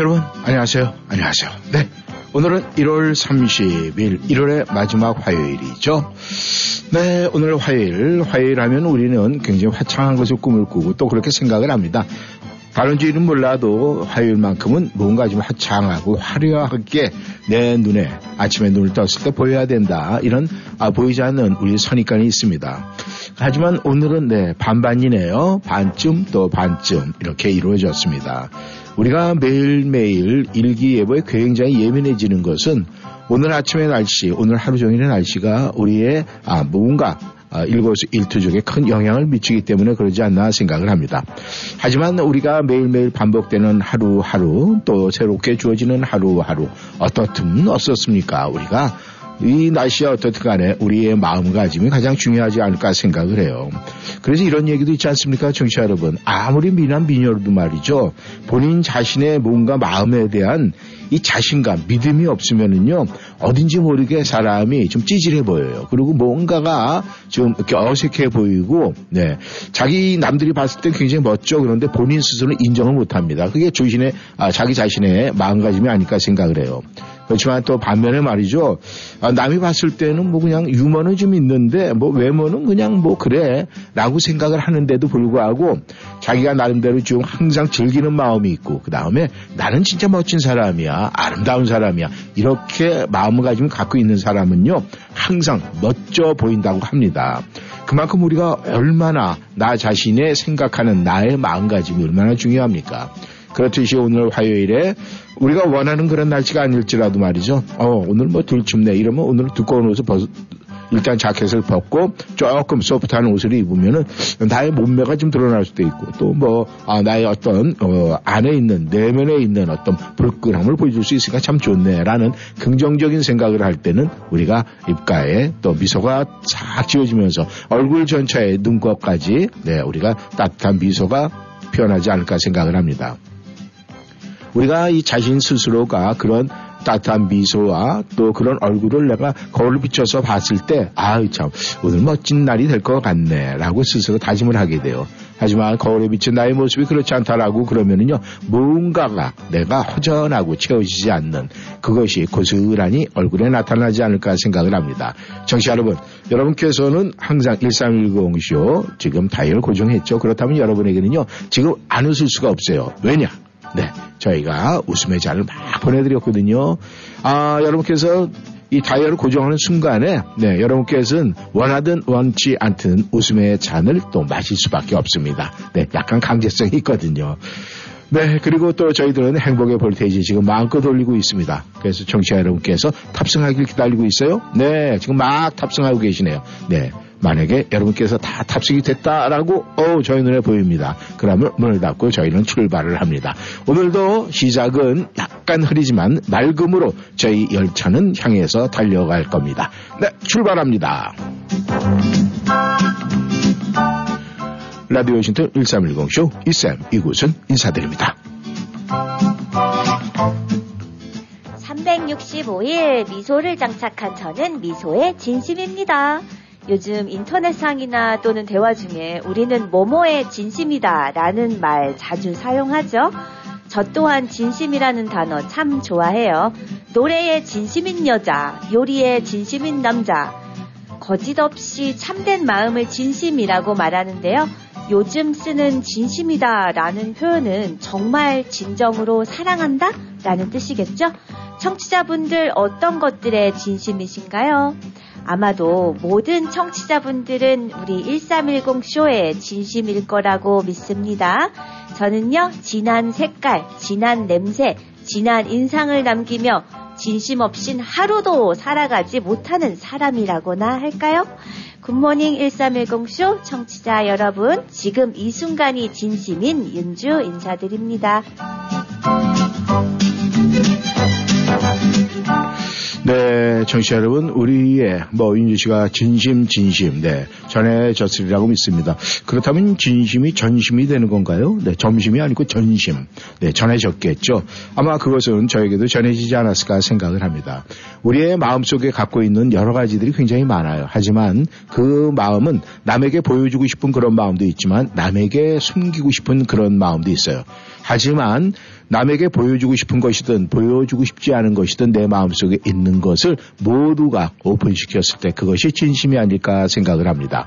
청취자 여러분, 안녕하세요. 안녕하세요. 네. 오늘은 1월 30일, 1월의 마지막 화요일이죠. 네, 오늘 화요일, 화요일 하면 우리는 굉장히 화창한 것을 꿈을 꾸고 또 그렇게 생각을 합니다. 다른 주일은 몰라도 화요일만큼은 뭔가 좀 화창하고 화려하게 내 눈에 아침에 눈을 떴을 때 보여야 된다. 이런 아, 보이지 않는 우리 선입관이 있습니다. 하지만 오늘은 네, 반반이네요. 반쯤 또 반쯤 이렇게 이루어졌습니다. 우리가 매일매일 일기예보에 굉장히 예민해지는 것은 오늘 아침의 날씨, 오늘 하루 종일의 날씨가 우리의 아, 뭔가 아, 일거수일투족에 큰 영향을 미치기 때문에 그러지 않나 생각을 합니다. 하지만 우리가 매일매일 반복되는 하루하루 또 새롭게 주어지는 하루하루 어떻든 어떻습니까? 우리가 이 날씨와 어떻든 간에 우리의 마음가짐이 가장 중요하지 않을까 생각을 해요. 그래서 이런 얘기도 있지 않습니까, 청취자 여러분? 아무리 미남 미녀도 말이죠. 본인 자신의 뭔가 마음에 대한 이 자신감, 믿음이 없으면은요, 어딘지 모르게 사람이 좀 찌질해 보여요. 그리고 뭔가가 좀 이렇게 어색해 보이고, 네. 자기 남들이 봤을 때 굉장히 멋져. 그런데 본인 스스로는 인정을 못 합니다. 그게 자신의, 아, 자기 자신의 마음가짐이 아닐까 생각을 해요. 그렇지만 또 반면에 말이죠. 아, 남이 봤을 때는 뭐 그냥 유머는 좀 있는데 뭐 외모는 그냥 뭐 그래 라고 생각을 하는데도 불구하고 자기가 나름대로 좀 항상 즐기는 마음이 있고 그 다음에 나는 진짜 멋진 사람이야 아름다운 사람이야 이렇게 마음가짐을 갖고 있는 사람은요 항상 멋져 보인다고 합니다. 그만큼 우리가 얼마나 나 자신의 생각하는 나의 마음가짐이 얼마나 중요합니까? 그렇듯이 오늘 화요일에 우리가 원하는 그런 날씨가 아닐지라도 말이죠. 어, 오늘 뭐 들춥네. 이러면 오늘 두꺼운 옷을 벗, 일단 자켓을 벗고 조금 소프트한 옷을 입으면은 나의 몸매가 좀 드러날 수도 있고 또 뭐 아, 나의 어떤 어, 안에 있는 내면에 있는 어떤 불끈함을 보여줄 수 있으니까 참 좋네라는 긍정적인 생각을 할 때는 우리가 입가에 또 미소가 싹 지워지면서 얼굴 전체의 눈꺼까지 네 우리가 따뜻한 미소가 표현하지 않을까 생각을 합니다. 우리가 이 자신 스스로가 그런 따뜻한 미소와 또 그런 얼굴을 내가 거울을 비춰서 봤을 때, 아유, 참, 오늘 멋진 날이 될 것 같네. 라고 스스로 다짐을 하게 돼요. 하지만 거울에 비친 나의 모습이 그렇지 않다라고 그러면은요, 뭔가가 내가 허전하고 채워지지 않는 그것이 고스란히 얼굴에 나타나지 않을까 생각을 합니다. 정치 여러분, 여러분께서는 항상 1310쇼 지금 다이얼 고정했죠. 그렇다면 여러분에게는요, 지금 안 웃을 수가 없어요. 왜냐? 네, 저희가 웃음의 잔을 막 보내드렸거든요. 아, 여러분께서 이 다이얼을 고정하는 순간에 네, 여러분께서는 원하든 원치 않든 웃음의 잔을 또 마실 수밖에 없습니다. 네, 약간 강제성이 있거든요. 네, 그리고 또 저희들은 행복의 볼테이지 지금 마음껏 올리고 있습니다. 그래서 청취자 여러분께서 탑승하길 기다리고 있어요. 네, 지금 막 탑승하고 계시네요. 네. 만약에 여러분께서 다 탑승이 됐다라고 어 저희 눈에 보입니다. 그러면 문을 닫고 저희는 출발을 합니다. 오늘도 시작은 약간 흐리지만 맑음으로 저희 열차는 향해서 달려갈 겁니다. 네, 출발합니다. 라디오 워싱턴 1310쇼 이쌤 이곳은 인사드립니다. 365일 미소를 장착한 저는 미소의 진심입니다. 요즘 인터넷상이나 또는 대화 중에 우리는 뭐뭐의 진심이다 라는 말 자주 사용하죠. 저 또한 진심이라는 단어 참 좋아해요. 노래에 진심인 여자, 요리에 진심인 남자, 거짓 없이 참된 마음을 진심이라고 말하는데요. 요즘 쓰는 진심이다 라는 표현은 정말 진정으로 사랑한다 라는 뜻이겠죠? 청취자분들 어떤 것들에 진심이신가요? 아마도 모든 청취자분들은 우리 1310쇼의 진심일 거라고 믿습니다. 저는요, 진한 색깔, 진한 냄새, 진한 인상을 남기며 진심 없인 하루도 살아가지 못하는 사람이라고나 할까요? 굿모닝 1310쇼 청취자 여러분, 지금 이 순간이 진심인 윤주 인사드립니다. 네, 청취자 여러분, 우리의 뭐 윤주 씨가 진심 진심 네 전해졌으리라고 믿습니다. 그렇다면 진심이 전심이 되는 건가요? 네, 점심이 아니고 전심 네 전해졌겠죠. 아마 그것은 저에게도 전해지지 않았을까 생각을 합니다. 우리의 마음 속에 갖고 있는 여러 가지들이 굉장히 많아요. 하지만 그 마음은 남에게 보여주고 싶은 그런 마음도 있지만 남에게 숨기고 싶은 그런 마음도 있어요. 하지만 남에게 보여주고 싶은 것이든 보여주고 싶지 않은 것이든 내 마음속에 있는 것을 모두가 오픈시켰을 때 그것이 진심이 아닐까 생각을 합니다.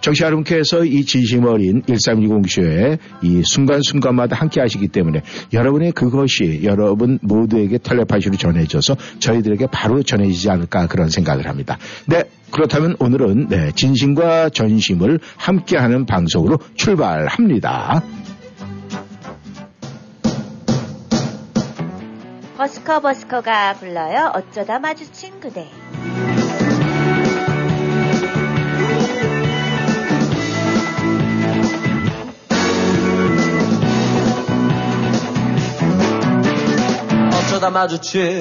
정치 여러분께서 이 진심 어린 1320 쇼에 이 순간순간마다 함께 하시기 때문에 여러분의 그것이 여러분 모두에게 텔레파시로 전해져서 저희들에게 바로 전해지지 않을까 그런 생각을 합니다. 네, 그렇다면 오늘은 네, 진심과 전심을 함께하는 방송으로 출발합니다. 버스커 버스커가 불러요. 어쩌다 마주친 그대. 어쩌다 마주친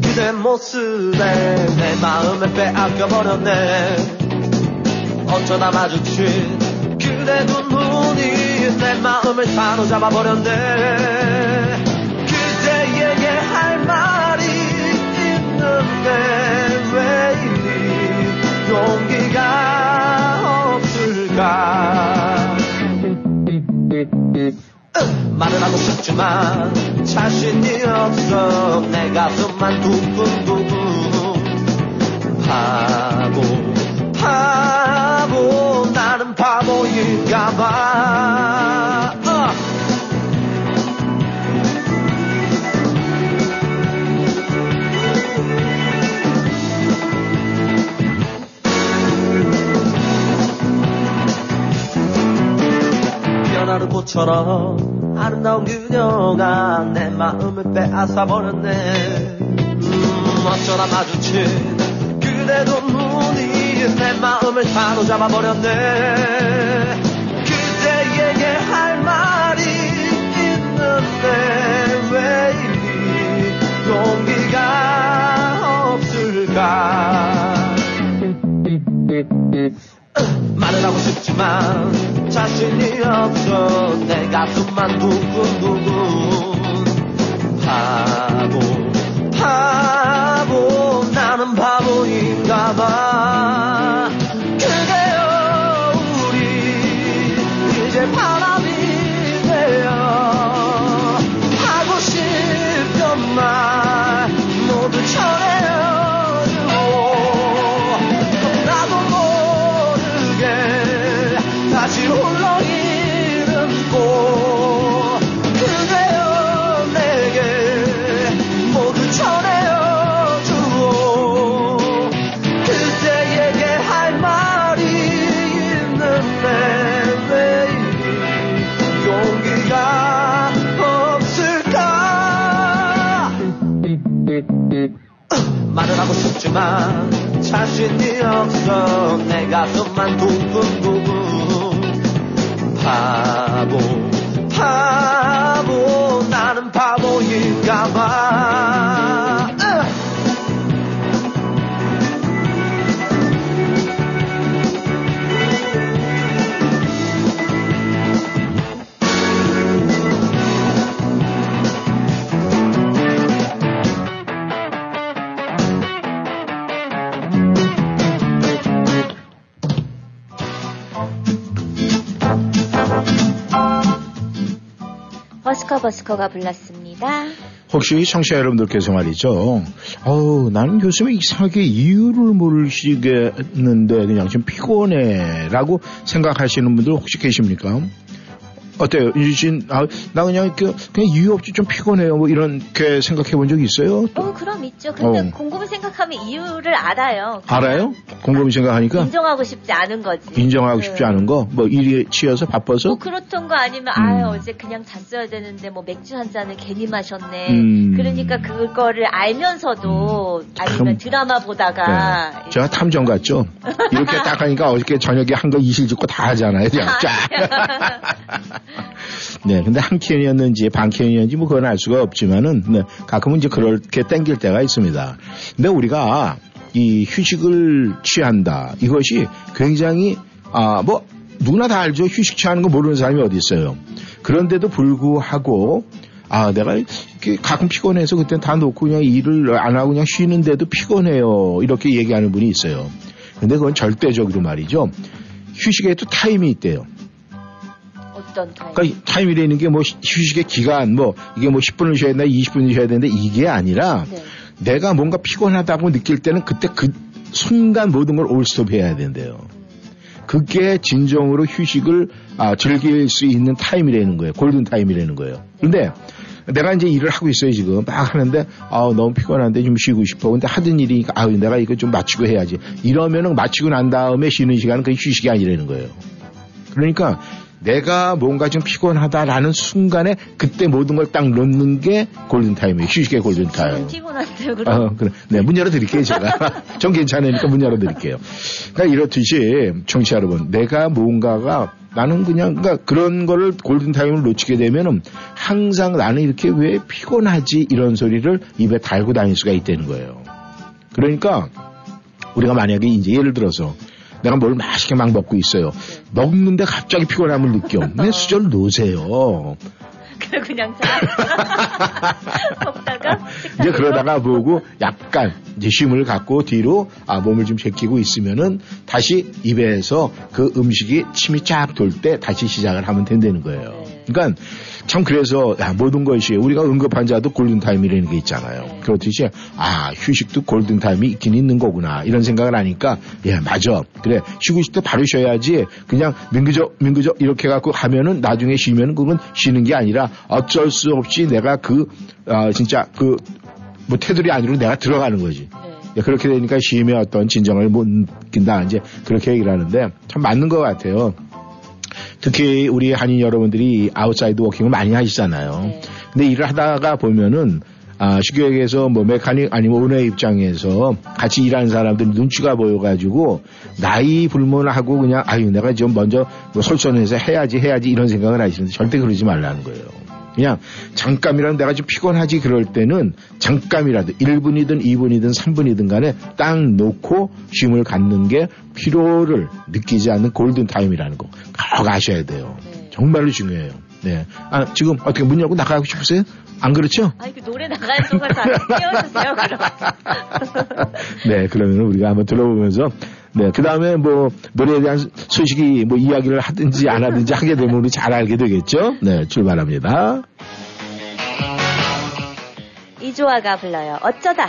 그대 모습에 내 마음을 빼앗겨버렸네 어쩌다 마주친 그대 두 눈이 내 마음을 사로잡아버렸네 말을 하고 싶지만 자신이 없어. 내 가슴만 두근두근 바보 바보 나는 바보인가봐 변하는 꽃처럼 아름다운 그녀가 내 마음을 빼앗아 버렸네. 음, 어쩌다 마주친 그대도 눈이 내 마음을 사로잡아 버렸네. 그대에게 할 말이 있는데 왜 이리 용기가 없을까 말을 하고 싶지만 자신이 없어. 내 가슴만 두근두근. 바보 바보 나는 바보인가 봐 하고 싶지만 자신이 없어. 내 가슴만 두근두 버스커 버스커가 불렀습니다. 혹시 청취자 여러분들께서 말이죠. 어우, 나는 교수님 이상하게 이유를 모르시겠는데 그냥 좀 피곤해 라고 생각하시는 분들 혹시 계십니까? 어때요? 씨, 아, 나 그냥 이렇게 그냥 이유 없이 좀 피곤해요. 뭐 이렇게 생각해 본적 있어요? 어, 그럼 있죠. 근데 어. 곰곰이 생각하면 이유를 알아요. 알아요? 곰곰이 생각하니까 인정하고 싶지 않은 거지. 인정하고 그, 싶지 않은 거, 뭐 일이 치여서 바빠서. 뭐 그렇던 거 아니면 음. 아유 어제 그냥 잤어야 되는데 뭐 맥주 한 잔을 괜히 마셨네. 음. 그러니까 그거를 알면서도 아니면 드라마 보다가 네. 제가 탐정 같죠? 이렇게 딱 하니까 어저께 저녁에 한 거 이실 짓고 다 하잖아요. 그냥 쫙. 네, 근데 한 캔이었는지 반 캔이었는지 뭐 그건 알 수가 없지만은 네, 가끔은 이제 그렇게 땡길 때가 있습니다. 근데 우리가 이 휴식을 취한다. 이것이 굉장히 아, 뭐 누구나 다 알죠. 휴식 취하는 거 모르는 사람이 어디 있어요. 그런데도 불구하고 아, 내가 가끔 피곤해서 그땐 다 놓고 그냥 일을 안 하고 그냥 쉬는데도 피곤해요. 이렇게 얘기하는 분이 있어요. 근데 그건 절대적으로 말이죠. 휴식에도 타임이 있대요. 어떤? 그러니까 이 타임이라는 게 뭐 휴식의 기간 뭐 이게 뭐 10분을 쉬어야 된다 20분을 쉬어야 되는데 이게 아니라 네. 내가 뭔가 피곤하다고 느낄 때는 그때 그 순간 모든 걸 올스톱 해야 된대요. 그게 진정으로 휴식을 아, 즐길 수 있는 타임이라는 거예요. 골든 타임이라는 거예요. 근데 내가 이제 일을 하고 있어요 지금 막 하는데 아 너무 피곤한데 좀 쉬고 싶어. 근데 하던 일이니까 아 내가 이거 좀 마치고 해야지. 이러면은 마치고 난 다음에 쉬는 시간은 그게 휴식이 아니라는 거예요. 그러니까 내가 뭔가 좀 피곤하다라는 순간에 그때 모든 걸 딱 놓는 게 골든타임이에요. 휴식의 골든타임. 피곤한데요. 그럼 어, 그래. 네, 문 열어드릴게요, 제가. 전 괜찮으니까 문 열어드릴게요. 그러니까 이렇듯이, 청취자 여러분, 내가 뭔가가 나는 그냥, 그러니까 그런 거를 골든타임을 놓치게 되면은 항상 나는 이렇게 왜 피곤하지? 이런 소리를 입에 달고 다닐 수가 있다는 거예요. 그러니까 우리가 만약에 이제 예를 들어서 내가 뭘 맛있게 막 먹고 있어요. 먹는데 갑자기 피곤함을 느껴. 내 수저를 놓으세요. 그래 그냥 자 먹다가 이제 그러다가 보고 약간 이제 쉼을 갖고 뒤로 아 몸을 좀 제끼고 있으면은 다시 입에서 그 음식이 침이 쫙 돌 때 다시 시작을 하면 된다는 거예요. 네. 그러니까 참 그래서 야, 모든 것이 우리가 응급 환자도 골든 타임이라는 게 있잖아요. 네. 그렇듯이 아 휴식도 골든 타임이 있긴 있는 거구나 이런 생각을 하니까 예 맞아 그래 쉬고 싶을 때 바로 쉬어야지 그냥 민그저 민그저 이렇게 갖고 하면은 나중에 쉬면은 그건 쉬는 게 아니라 어쩔 수 없이 내가 그 아, 진짜 그 뭐 테두리 안으로 내가 들어가는 거지. 네. 예, 그렇게 되니까 쉼의 어떤 진정을 못 느낀다. 이제 그렇게 얘기를 하는데 참 맞는 것 같아요. 특히 우리 한인 여러분들이 outside working을 많이 하시잖아요. 네. 근데 일을 하다가 보면은 아, 쉽게 얘기해서 뭐 mechanic 아니면 오너 입장에서 같이 일하는 사람들 눈치가 보여가지고 나이 불문하고 그냥 아유 내가 좀 먼저 뭐 솔선해서 해야지 해야지 이런 생각을 하시는데 절대 그러지 말라는 거예요. 그냥 잠깐이라도 내가 좀 피곤하지 그럴 때는 잠깐이라도 1분이든 2분이든 3분이든 간에 딱 놓고 쉼을 갖는 게 피로를 느끼지 않는 골든 타임이라는 거 꼭 아셔야 돼요. 네. 정말로 중요해요. 네. 아, 지금 어떻게 문 열고 나가고 싶으세요? 안 그렇죠? 아 이거 노래 나가는 동안 다 띄워주세요 그럼 네, 그러면 우리가 한번 들어보면서 네, 그 다음에 뭐 노래에 대한 소식이 뭐 이야기를 하든지 안 하든지 하게 되면 우리 잘 알게 되겠죠? 네, 출발합니다. 이조아가 불러요 어쩌다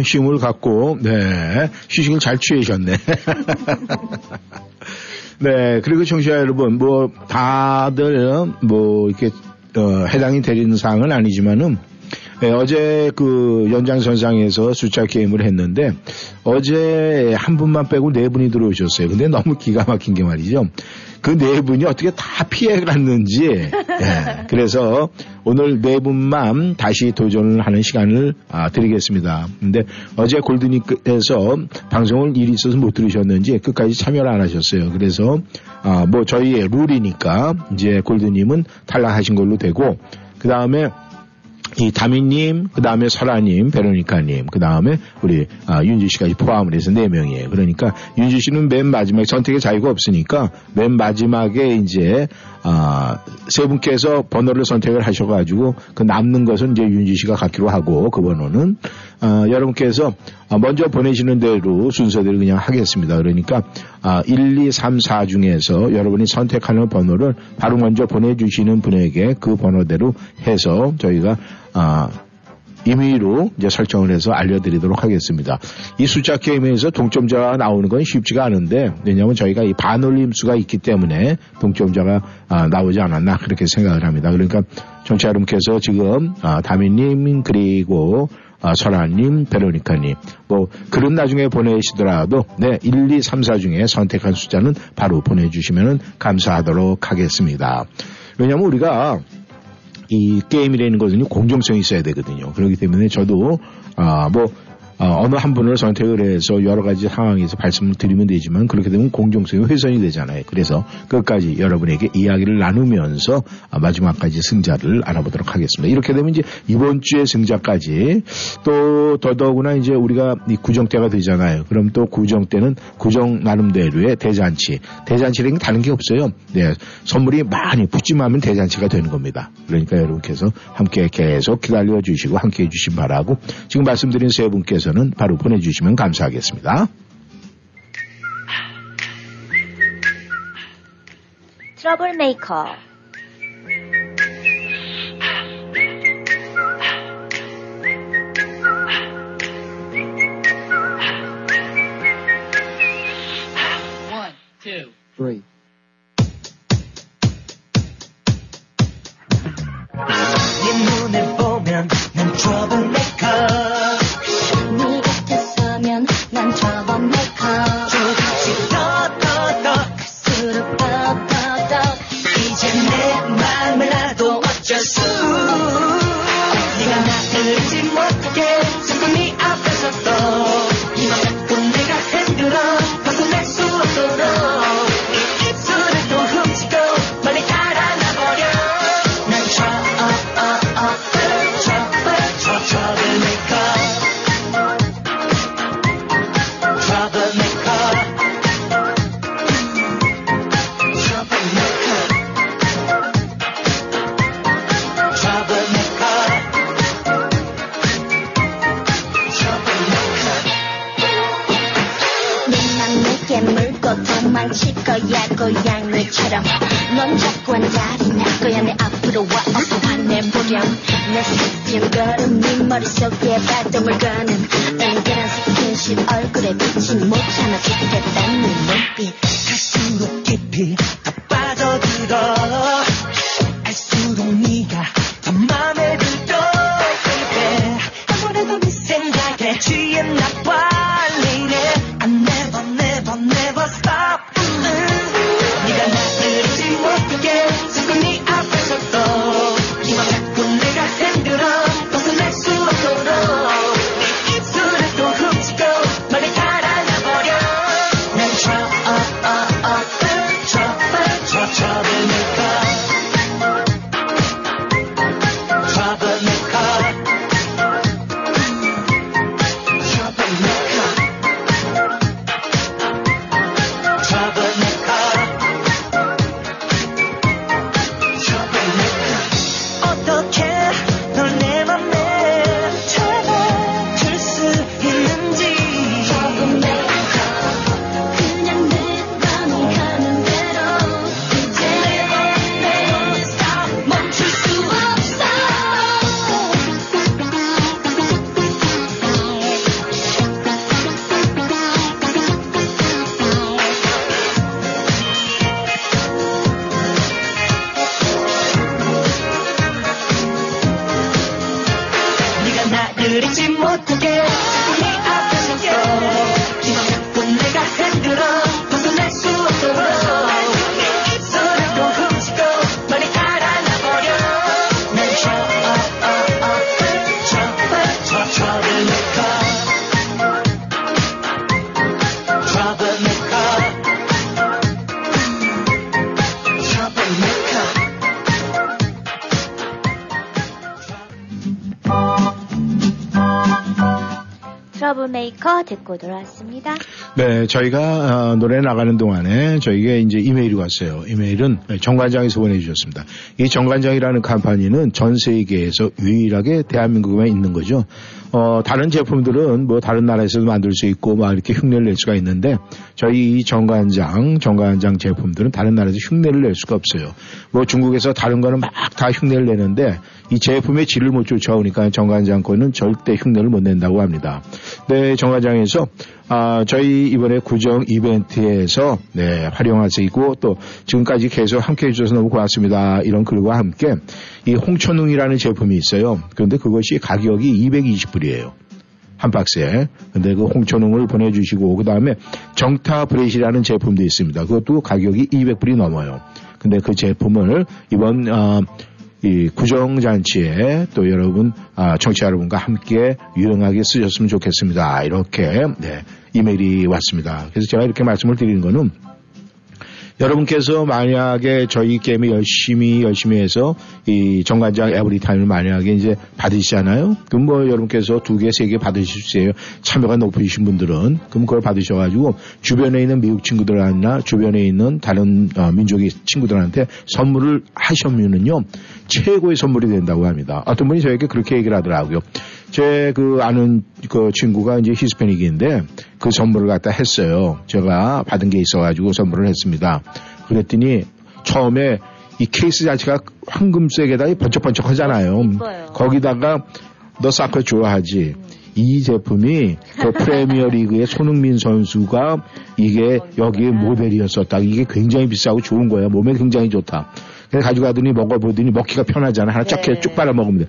아, 쉼을 갖고, 네, 휴식을 잘 취하셨네. 네, 그리고 청취자 여러분, 뭐, 다들, 뭐, 이렇게, 어, 해당이 되는 사항은 아니지만은, 네, 어제 그 연장선상에서 숫자 게임을 했는데, 어제 한 분만 빼고 네 분이 들어오셨어요. 근데 너무 기가 막힌 게 말이죠. 그 네 분이 어떻게 다 피해 갔는지, 예, 그래서 오늘 네 분만 다시 도전을 하는 시간을 아, 드리겠습니다. 근데 어제 골드니크에서 방송을 일이 있어서 못 들으셨는지 끝까지 참여를 안 하셨어요. 그래서 아, 뭐 저희의 룰이니까 이제 골드님은 탈락하신 걸로 되고 그 다음에 이 다미님, 그 다음에 설아님, 베로니카님, 그 다음에 우리 아, 윤지 씨까지 포함을 해서 네 명이에요. 그러니까 윤지 씨는 맨 마지막에 선택의 자유가 없으니까 맨 마지막에 이제 아, 세 분께서 번호를 선택을 하셔가지고 그 남는 것은 이제 윤지 씨가 갖기로 하고 그 번호는 아, 여러분께서 아, 먼저 보내시는 대로 순서대로 그냥 하겠습니다. 그러니까 아, 1, 2, 3, 4 중에서 여러분이 선택하는 번호를 바로 먼저 보내주시는 분에게 그 번호대로 해서 저희가 아, 임의로 이제 설정을 해서 알려드리도록 하겠습니다. 이 숫자 게임에서 동점자가 나오는 건 쉽지가 않은데 왜냐하면 저희가 이 반올림 수가 있기 때문에 동점자가 아, 나오지 않았나 그렇게 생각을 합니다. 그러니까 정치 여러분께서 지금 아, 다미님 그리고 아, 설아님, 베로니카님, 뭐, 글은 나중에 보내시더라도, 네, 1, 2, 3, 4 중에 선택한 숫자는 바로 보내주시면 감사하도록 하겠습니다. 왜냐면 우리가 이 게임이라는 것은 공정성이 있어야 되거든요. 그렇기 때문에 저도 아 뭐 어, 느한 분을 선택을 해서 여러 가지 상황에서 말씀을 드리면 되지만 그렇게 되면 공정성이 훼손이 되잖아요. 그래서 끝까지 여러분에게 이야기를 나누면서 아, 마지막까지 승자를 알아보도록 하겠습니다. 이렇게 되면 이제 이번 주에 승자까지 또 더더구나 이제 우리가 이 구정 때가 되잖아요. 그럼 또 구정 때는 구정 나름대로의 대잔치. 대잔치라는 게 다른 게 없어요. 네. 선물이 많이 푸짐하면 대잔치가 되는 겁니다. 그러니까 여러분께서 함께 계속 기다려 주시고 함께 해 주신 바라고 지금 말씀드린 세 분께서 는 바로 보내주시면 감사하겠습니다. 트러블 메이커. One, two, three. 네 눈을 보면 난 troublemaker 고양이처럼 넌 자꾸 한달이 날 거야 내 앞으로 와 어서 화내보렴 내 스킨 걸음 네 머릿속에 발동을 거는 땡그란 스킨십 얼굴에 비친 못 참아 죽겠다는 눈빛. 갈수록 깊이 네, 저희가 어, 노래 나가는 동안에 저희가 이제 이메일이 왔어요. 이메일은 정관장에서 보내주셨습니다. 이 정관장이라는 컴퍼니는 전 세계에서 유일하게 대한민국에만 있는 거죠. 어, 다른 제품들은 뭐 다른 나라에서도 만들 수 있고 막 이렇게 흉내를 낼 수가 있는데 저희 이 정관장, 정관장 제품들은 다른 나라에서 흉내를 낼 수가 없어요. 뭐 중국에서 다른 거는 막 다 흉내를 내는데 이 제품의 질을 못 쫓아오니까 정관장 거는 절대 흉내를 못 낸다고 합니다. 네, 정관장에서 아, 저희 이번에 구정 이벤트에서 네, 활용하시고 또 지금까지 계속 함께 해주셔서 너무 고맙습니다. 이런 글과 함께 이 홍천웅이라는 제품이 있어요. 그런데 그것이 가격이 220불이에요. 한 박스에. 근데 그 홍천웅을 보내주시고 그 다음에 정타 브레이시라는 제품도 있습니다. 그것도 가격이 200불이 넘어요. 근데 그 제품을 이번 어, 이 구정잔치에 또 여러분 아, 청취자 여러분과 함께 유용하게 쓰셨으면 좋겠습니다. 이렇게 네, 이메일이 왔습니다. 그래서 제가 이렇게 말씀을 드리는 거는 여러분께서 만약에 저희 게임에 열심히 열심히 해서 이 정관장 에브리타임을 만약에 이제 받으시잖아요. 그럼 뭐 여러분께서 두 개, 세 개 받으실 수 있어요. 참여가 높으신 분들은 그럼 그걸 받으셔가지고 주변에 있는 미국 친구들이나 주변에 있는 다른 어, 민족의 친구들한테 선물을 하시면은요 최고의 선물이 된다고 합니다. 어떤 분이 저에게 그렇게 얘기를 하더라고요. 제 그 아는 그 친구가 이제 히스패닉인데 그 선물을 갖다 했어요. 제가 받은 게 있어가지고 선물을 했습니다. 그랬더니 처음에 이 케이스 자체가 황금색에다 번쩍번쩍 하잖아요. 거기다가 너 사커 좋아하지? 이 제품이 그 프리미어 리그의 손흥민 선수가 이게 여기에 모델이었었다. 이게 굉장히 비싸고 좋은 거야. 몸에 굉장히 좋다. 그래서 가져가더니 먹어보더니 먹기가 편하잖아. 하나 쫙 네. 쭉 빨아 먹으면 돼.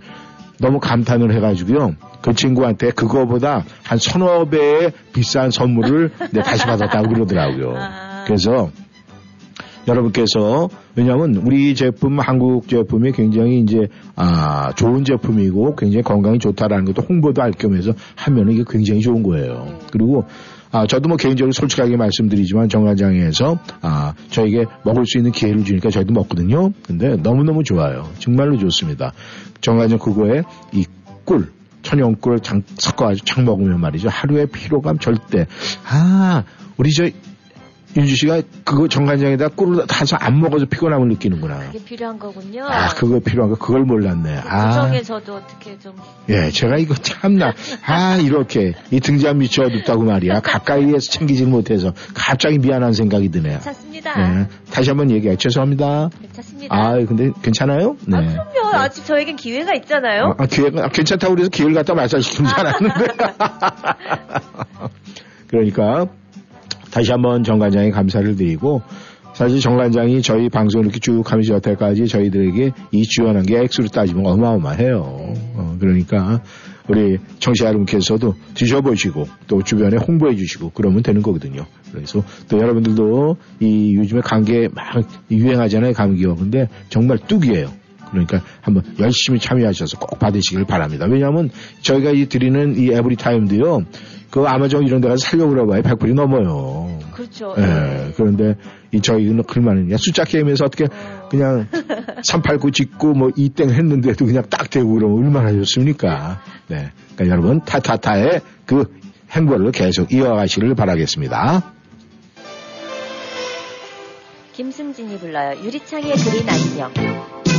너무 감탄을 해가지고요. 그 친구한테 그거보다 한 서너 배의 비싼 선물을 내 다시 받았다고 그러더라고요. 아. 그래서 여러분께서 왜냐하면 우리 제품 한국 제품이 굉장히 이제 아 좋은 제품이고 굉장히 건강이 좋다라는 것도 홍보도 할 겸해서 하면은 이게 굉장히 좋은 거예요. 그리고 아 저도 뭐 개인적으로 솔직하게 말씀드리지만 정관장에서 아 저에게 먹을 수 있는 기회를 주니까 저희도 먹거든요. 근데 너무 너무 좋아요. 정말로 좋습니다. 정관장 그거에 이 꿀. 천연꿀 장, 섞어가지고 장 먹으면 말이죠. 하루에 피로감 절대. 아, 우리 저 윤주 씨가 그거 정관장에다 꿀을 타서 안 먹어서 피곤함을 느끼는구나. 그게 필요한 거군요. 아, 그거 필요한 거 그걸 몰랐네. 아, 구정에 저도 어떻게 좀 예, 제가 이거 참나, 아, 이렇게 이 등잔 밑이 어둡다고 말이야. 가까이에서 챙기질 못해서 갑자기 미안한 생각이 드네요. 괜찮습니다. 네, 다시 한번 얘기해. 죄송합니다. 괜찮습니다. 아, 근데 괜찮아요? 네. 아, 그럼요. 아직 저에겐 기회가 있잖아요. 아, 기회가, 아, 괜찮다고 그래서 기회를 갖다 말살시키는 줄 알았는데. 그러니까, 다시 한번 정 관장에 감사를 드리고, 사실 정 관장이 저희 방송을 이렇게 쭉 하면서 여태까지 저희들에게 이 지원한 게 액수로 따지면 어마어마해요. 어, 그러니까, 우리 청취자 여러분께서도 드셔보시고, 또 주변에 홍보해 주시고, 그러면 되는 거거든요. 그래서 또 여러분들도 이 요즘에 감기에 막 유행하잖아요, 감기가. 근데 정말 뚝이에요. 그러니까 한번 열심히 참여하셔서 꼭 받으시길 바랍니다. 왜냐하면 저희가 이 드리는 이 에브리타임도요, 그 아마존 이런 데 가서 살려고 그러봐요. 100불이 넘어요. 그렇죠. 예, 그런데 이 저희는 글만은 숫자 게임에서 어떻게 그냥 389 짓고 뭐 2땡 했는데도 그냥 딱 되고 그러면 얼마나 좋습니까? 네. 그러니까 여러분 타타타의 그 행보를 계속 이어가시길 바라겠습니다. 김승진이 불러요. 유리창에 그린 안녕.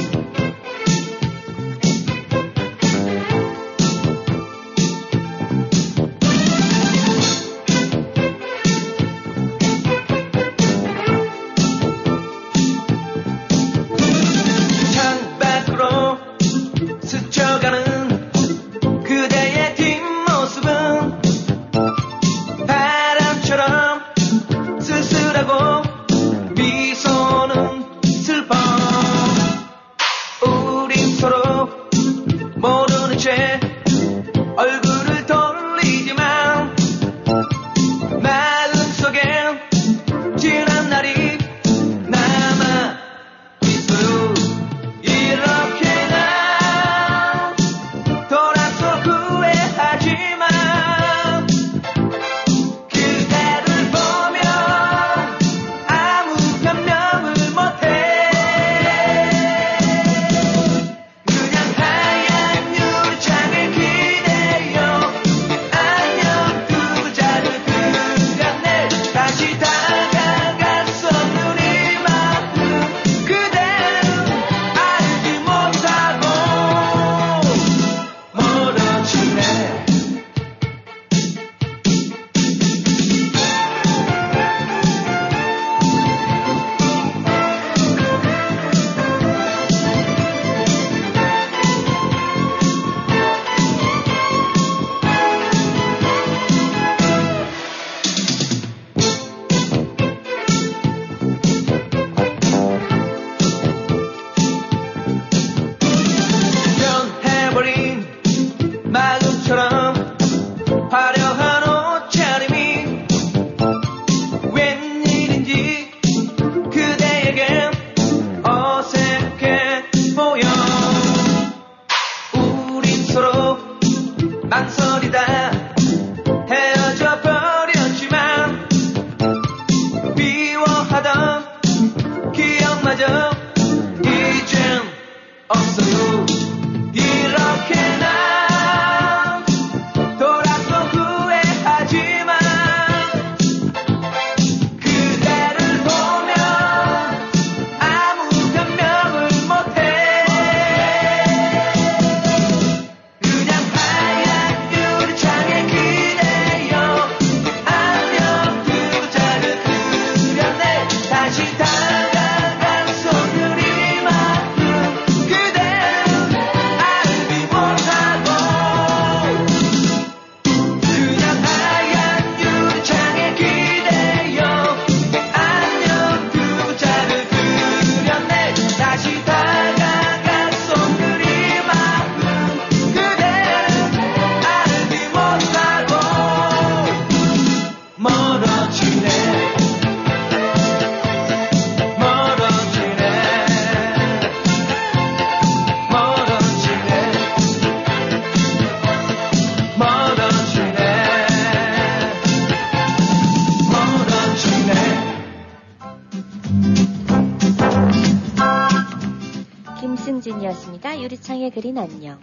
그린 안녕.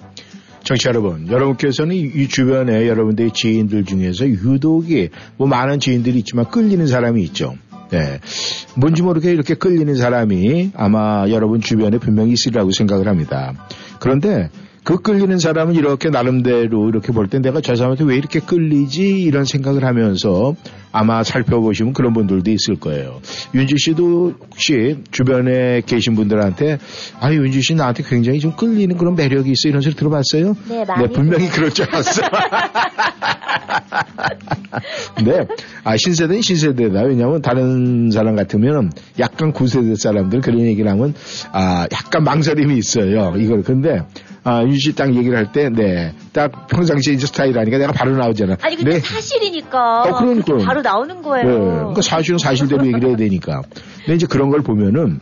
청취자 여러분, 여러분께서는 이, 이 주변에 여러분들의 지인들 중에서 유독이 뭐 많은 지인들이 있지만 끌리는 사람이 있죠. 네. 뭔지 모르게 이렇게 끌리는 사람이 아마 여러분 주변에 분명히 있으리라고 생각을 합니다. 그런데 그 끌리는 사람은 이렇게 나름대로 이렇게 볼 때 내가 저 사람한테 왜 이렇게 끌리지 이런 생각을 하면서 아마 살펴보시면 그런 분들도 있을 거예요. 윤지 씨도 혹시 주변에 계신 분들한테 아 윤지 씨 나한테 굉장히 좀 끌리는 그런 매력이 있어 이런 소리 들어봤어요? 네, 많이 분명히 그럴 줄 알았어. 네, 아, 신세대는 신세대다. 왜냐하면 다른 사람 같으면 약간 구세대 사람들 그런 얘기를 하면 아, 약간 망설임이 있어요. 이걸 근데 아, 윤씨 딱 얘기를 할 때, 네, 딱 평상시에 이제 스타일 하니까 내가 바로 나오잖아. 아니 근데 네. 사실이니까 어, 그러니까요. 그게 바로 나오는 거예요. 네. 그러니까 사실은 사실대로 얘기를 해야 되니까. 근데 이제 그런 걸 보면은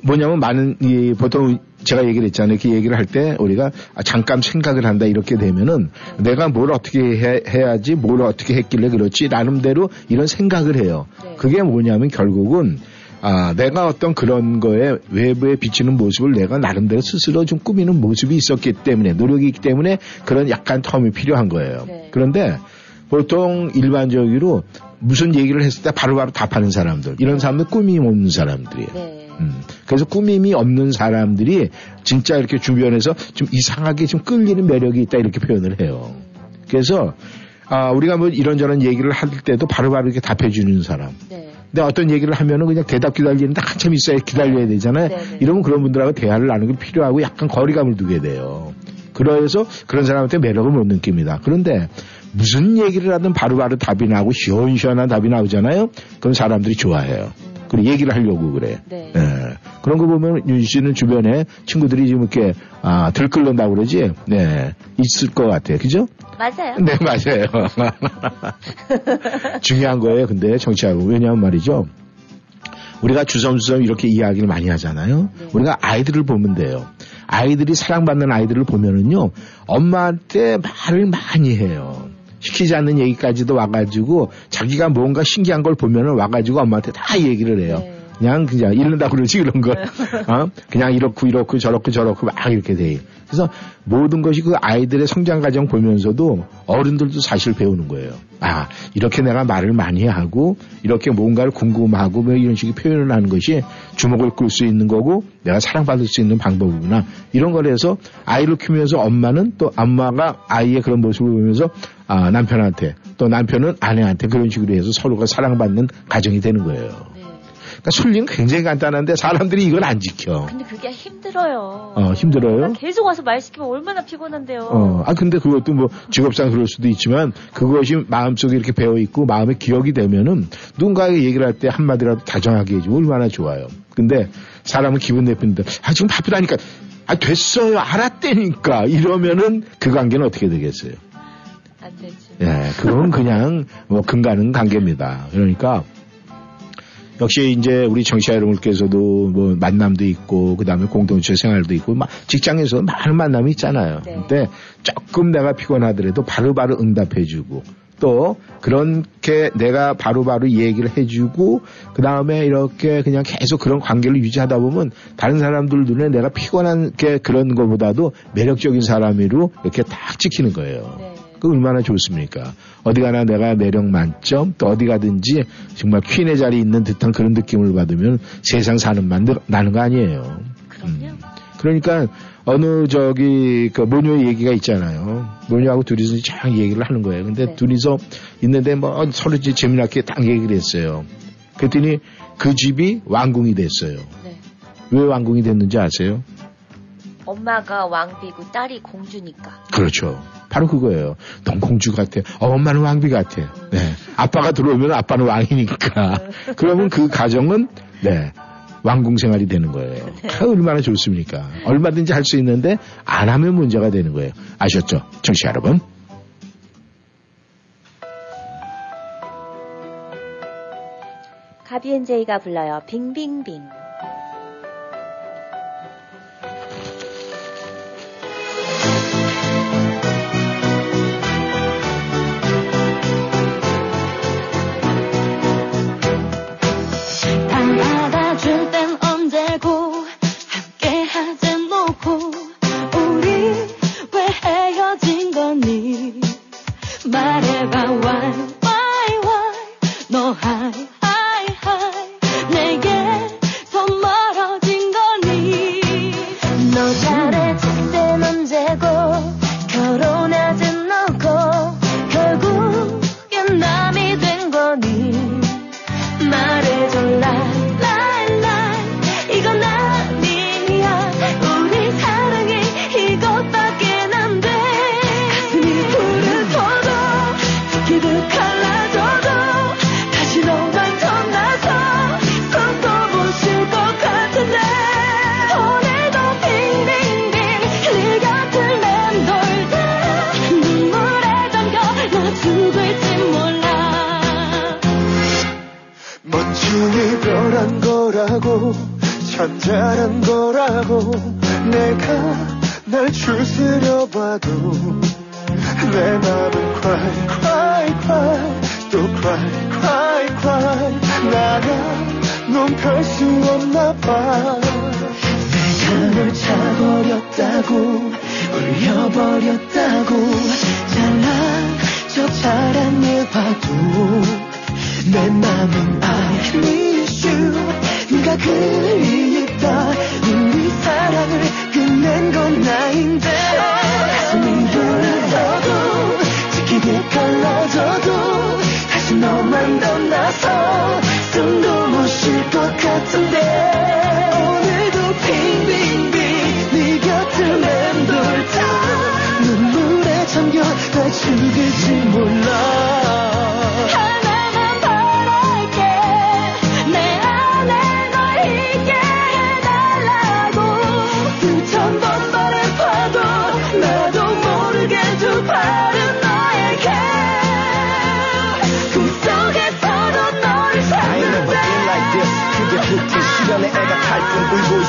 뭐냐면 많은 이 보통 제가 얘기를 했잖아요. 그 얘기를 할 때 우리가 아, 잠깐 생각을 한다 이렇게 되면은 내가 뭘 어떻게 해, 해야지 뭘 어떻게 했길래 그렇지 나름대로 이런 생각을 해요. 네. 그게 뭐냐면 결국은 아, 내가 어떤 그런 거에 외부에 비치는 모습을 내가 나름대로 스스로 좀 꾸미는 모습이 있었기 때문에 노력이 있기 때문에 그런 약간 텀이 필요한 거예요. 네. 그런데 보통 일반적으로 무슨 얘기를 했을 때 바로바로 답하는 사람들 이런 사람들 꾸밈 없는 사람들이에요. 네. 음. 그래서 꾸밈이 없는 사람들이 진짜 이렇게 주변에서 좀 이상하게 좀 끌리는 매력이 있다 이렇게 표현을 해요. 그래서 아, 우리가 뭐 이런저런 얘기를 할 때도 바로바로 이렇게 답해주는 사람. 네. 근데 어떤 얘기를 하면은 그냥 대답 기다리는데 한참 있어야 기다려야 되잖아요. 네네. 이러면 그런 분들하고 대화를 나누는 게 필요하고 약간 거리감을 두게 돼요. 그래서 그런 사람한테 매력을 못 느낍니다. 그런데 무슨 얘기를 하든 바로바로 답이 나고 시원시원한 답이 나오잖아요. 그럼 사람들이 좋아해요. 그리고 얘기를 하려고 그래. 네. 예. 그런 거 보면 윤 씨는 주변에 친구들이 지금 이렇게 아, 들끓는다고 그러지? 네. 있을 것 같아요. 그죠? 맞아요. 네, 맞아요. 중요한 거예요, 근데 정치하고. 왜냐하면 말이죠. 우리가 주섬주섬 이렇게 이야기를 많이 하잖아요. 네. 우리가 아이들을 보면 돼요. 아이들이 사랑받는 아이들을 보면은요, 엄마한테 말을 많이 해요. 시키지 않는 얘기까지도 와가지고 자기가 뭔가 신기한 걸 보면은 와가지고 엄마한테 다 얘기를 해요. 네. 그냥 그냥 이런다 그러지 그런 거. 어? 그냥 이렇고 이렇고 저렇고 저렇고 막 이렇게 돼. 그래서 모든 것이 그 아이들의 성장 과정 보면서도 어른들도 사실 배우는 거예요. 아 이렇게 내가 말을 많이 하고 이렇게 뭔가를 궁금하고 뭐 이런 식의 표현을 하는 것이 주목을 끌 수 있는 거고 내가 사랑받을 수 있는 방법이구나 이런 거에서 아이를 키우면서 엄마는 또 엄마가 아이의 그런 모습을 보면서 아 남편한테 또 남편은 아내한테 그런 식으로 해서 서로가 사랑받는 가정이 되는 거예요. 네. 그러니까 순리는 굉장히 간단한데 사람들이 이걸 안 지켜. 근데 그게 힘들어요. 어, 힘들어요? 계속 와서 말 시키면 얼마나 피곤한데요. 어, 아, 근데 그것도 뭐 직업상 그럴 수도 있지만 그것이 마음속에 이렇게 배어있고 마음에 기억이 되면은 누군가에게 얘기를 할 때 한마디라도 다정하게 해주면 얼마나 좋아요. 근데 사람은 기분 나쁜데, 아, 지금 바쁘다니까. 아, 됐어요. 알았다니까. 이러면은 그 관계는 어떻게 되겠어요? 안 되죠. 예, 그건 그냥 뭐 근가는 관계입니다. 그러니까 역시 이제 우리 정치자 여러분께서도 뭐 만남도 있고 그다음에 공동체 생활도 있고 막 직장에서 많은 만남이 있잖아요. 네. 근데 조금 내가 피곤하더라도 바로바로 응답해주고 또 그렇게 내가 바로 바로 얘기를 해주고 그 다음에 이렇게 그냥 계속 그런 관계를 유지하다 보면 다른 사람들 눈에 내가 피곤한 게 그런 것보다도 매력적인 사람으로 이렇게 딱 찍히는 거예요. 네. 그 얼마나 좋습니까? 어디 가나 내가 매력 만점, 또 어디 가든지 정말 퀸의 자리에 있는 듯한 그런 느낌을 받으면 세상 사는 맛 나는 거 아니에요. 그럼요. 그러니까 어느 저기 그 모녀 얘기가 있잖아요. 모녀하고 둘이서 쫙 얘기를 하는 거예요. 근데 네. 둘이서 있는데 뭐 서로 재미나게 딱 얘기를 했어요. 그랬더니 그 집이 왕궁이 됐어요. 네. 왜 왕궁이 됐는지 아세요? 엄마가 왕비고 딸이 공주니까. 그렇죠. 바로 그거예요. 넌 공주 같아. 어, 엄마는 왕비 같아. 네. 아빠가 들어오면 아빠는 왕이니까. 그러면 그 가정은, 네. 왕궁 생활이 되는 거예요. 그 얼마나 좋습니까? 얼마든지 할 수 있는데 안 하면 문제가 되는 거예요. 아셨죠? 청취자 여러분. 가비엔제이가 불러요. 빙빙빙. 말해 잔잔한 거라고 내가 날 추스려 봐도 내 맘은 cry cry cry 또 cry cry cry. 나가 넌별 수 없나 봐. 내가 널 차버렸다고 울려버렸다고 잘나저 잘한 봐도 내 맘은 I miss you 누가 그리다. 우리 사랑을 끝낸 건 나인데. 가슴이 불어도 지키게 갈라져도 다시 너만 덤나서 숨도 못 쉴 것 같은데. 오늘도 빙빙빙 네 곁을 맴돌다 눈물에 잠겨 나 죽일지 몰라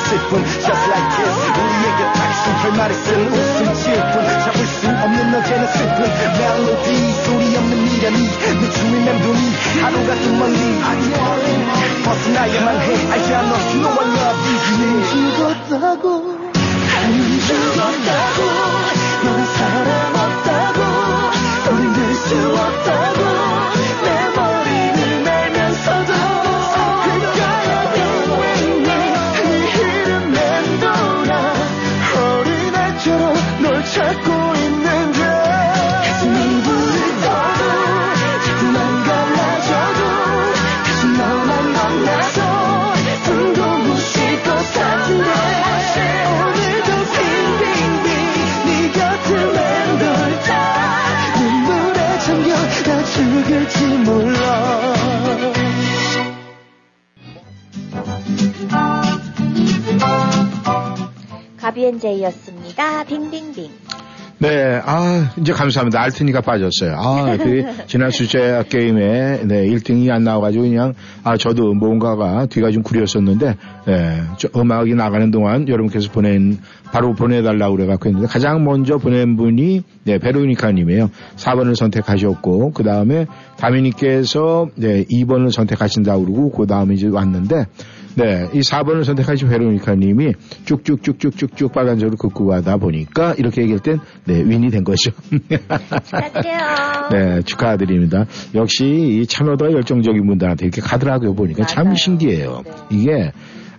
탈뿐 울고 있을 뿐 Just like this 우리에게 딱히 결말에 쓴 웃음 질뿐 잡을 수 없는 어제는 슬픈. 멜로디 소리 없는 미련이 내 춤을 맴도니 하루가 또 멀리. 벗어나야만 해. 알지 않아. You know I love you. 죽었다고 나는 죽었다고. 넌 사람 없다고. 흔들 수 없다고 제이였습니다. 빙빙빙. 네, 아, 이제 감사합니다. 알트니가 빠졌어요. 아, 그, 지난 수제 게임에, 네, 1등이 안 나와가지고 그냥, 아, 저도 뭔가가 뒤가 좀 구렸었는데, 예, 저 음악이 나가는 동안 여러분께서 보낸, 바로 보내달라고 그래갖고 했는데, 가장 먼저 보낸 분이, 네, 베로니카님이에요. 4번을 선택하셨고, 그 다음에 다미님께서, 네, 2번을 선택하신다고 그러고, 그 다음에 이제 왔는데, 네, 이 4번을 선택하신 베로니카 님이 쭉쭉쭉쭉쭉쭉 빨간색으로 가다 보니까 이렇게 얘기할 땐 네, 윈이 된 거죠. 축하드려요. 네, 축하드립니다. 역시 이 참여도가 열정적인 분들한테 이렇게 가더라고요 보니까 참 맞아요. 신기해요. 네. 이게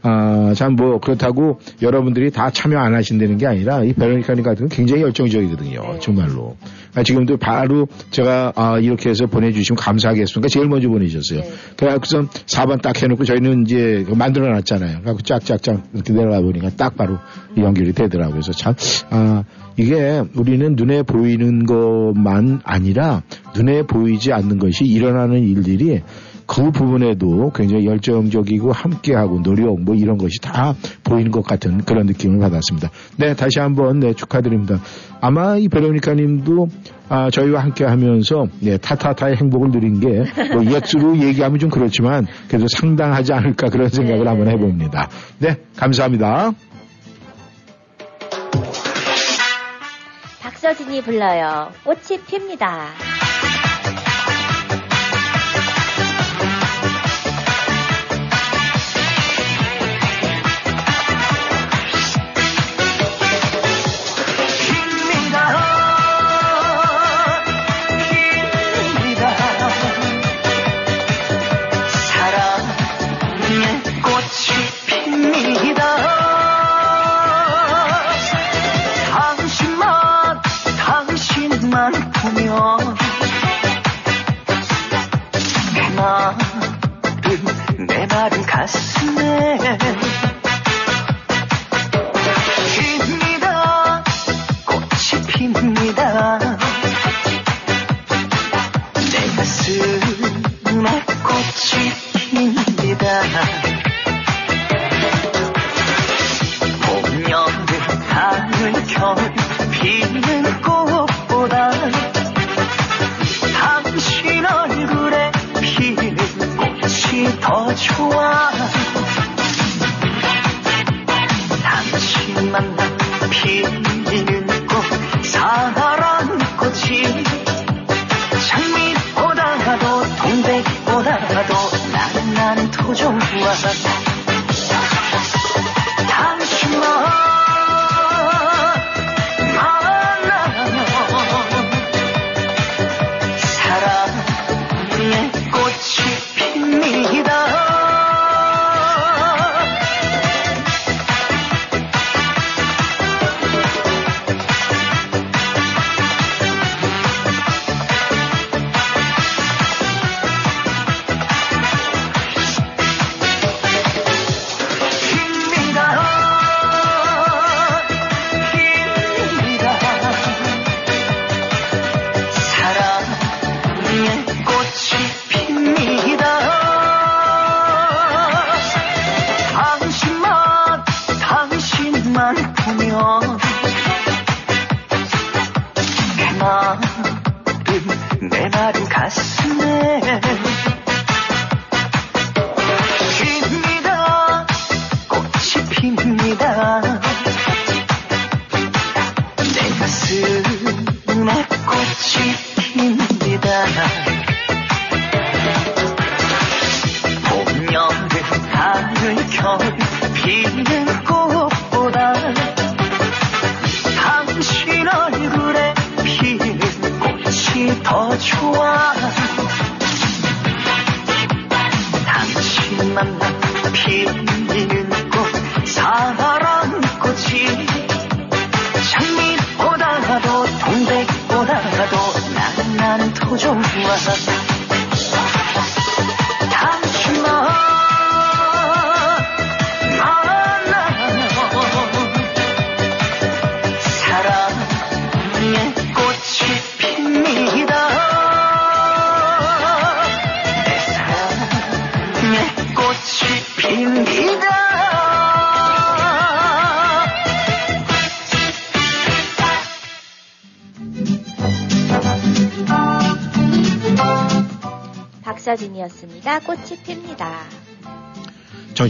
아, 참뭐 그렇다고 여러분들이 다 참여 안 하신다는 게 아니라 이 베로니카님 같은 건 굉장히 열정적이거든요. 네. 정말로. 아, 지금도 바로 제가 아, 이렇게 해서 보내주시면 감사하겠습니까? 제일 먼저 보내주셨어요. 네. 그래서 4번 딱 해놓고 저희는 이제 그 만들어 놨잖아요. 그래서 짝짝짝 이렇게 내려가 보니까 딱 바로 연결이 되더라고요. 그래서 참, 아, 이게 우리는 눈에 보이는 것만 아니라 눈에 보이지 않는 것이 일어나는 일들이 그 부분에도 굉장히 열정적이고 함께하고 노력 뭐 이런 것이 다 보이는 것 같은 그런 느낌을 받았습니다. 네, 다시 한번 네, 축하드립니다. 아마 이 베로니카 님도 아, 저희와 함께 하면서 네, 타타타의 행복을 누린 게 뭐 예수로 얘기하면 좀 그렇지만 그래도 상당하지 않을까 그런 생각을 네. 한번 해봅니다. 네, 감사합니다. 박서진이 불러요. 꽃이. 핍니다 가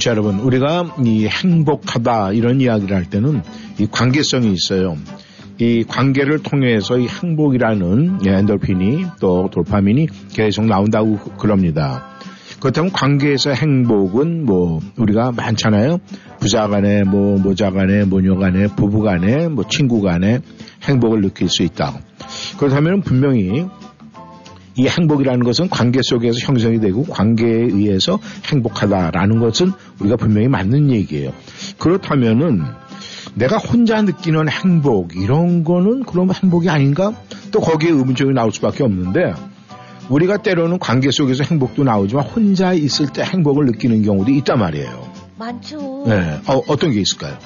정치 여러분, 우리가 이 행복하다 이런 이야기를 할 때는 이 관계성이 있어요. 이 관계를 통해서 이 행복이라는 예, 엔돌핀이 또 도파민이 계속 나온다고 그- 그럽니다. 그렇다면 관계에서 행복은 뭐 우리가 많잖아요. 부자 간에 뭐 모자 간에 모녀 간에 부부 간에 뭐 친구 간에 행복을 느낄 수 있다. 그렇다면 분명히 이 행복이라는 것은 관계 속에서 형성이 되고 관계에 의해서 행복하다라는 것은 우리가 분명히 맞는 얘기예요. 그렇다면은 내가 혼자 느끼는 행복 이런 거는 그럼 행복이 아닌가? 또 거기에 의문점이 나올 수밖에 없는데 우리가 때로는 관계 속에서 행복도 나오지만 혼자 있을 때 행복을 느끼는 경우도 있단 말이에요. 많죠. 네. 어, 어떤 게 있을까요?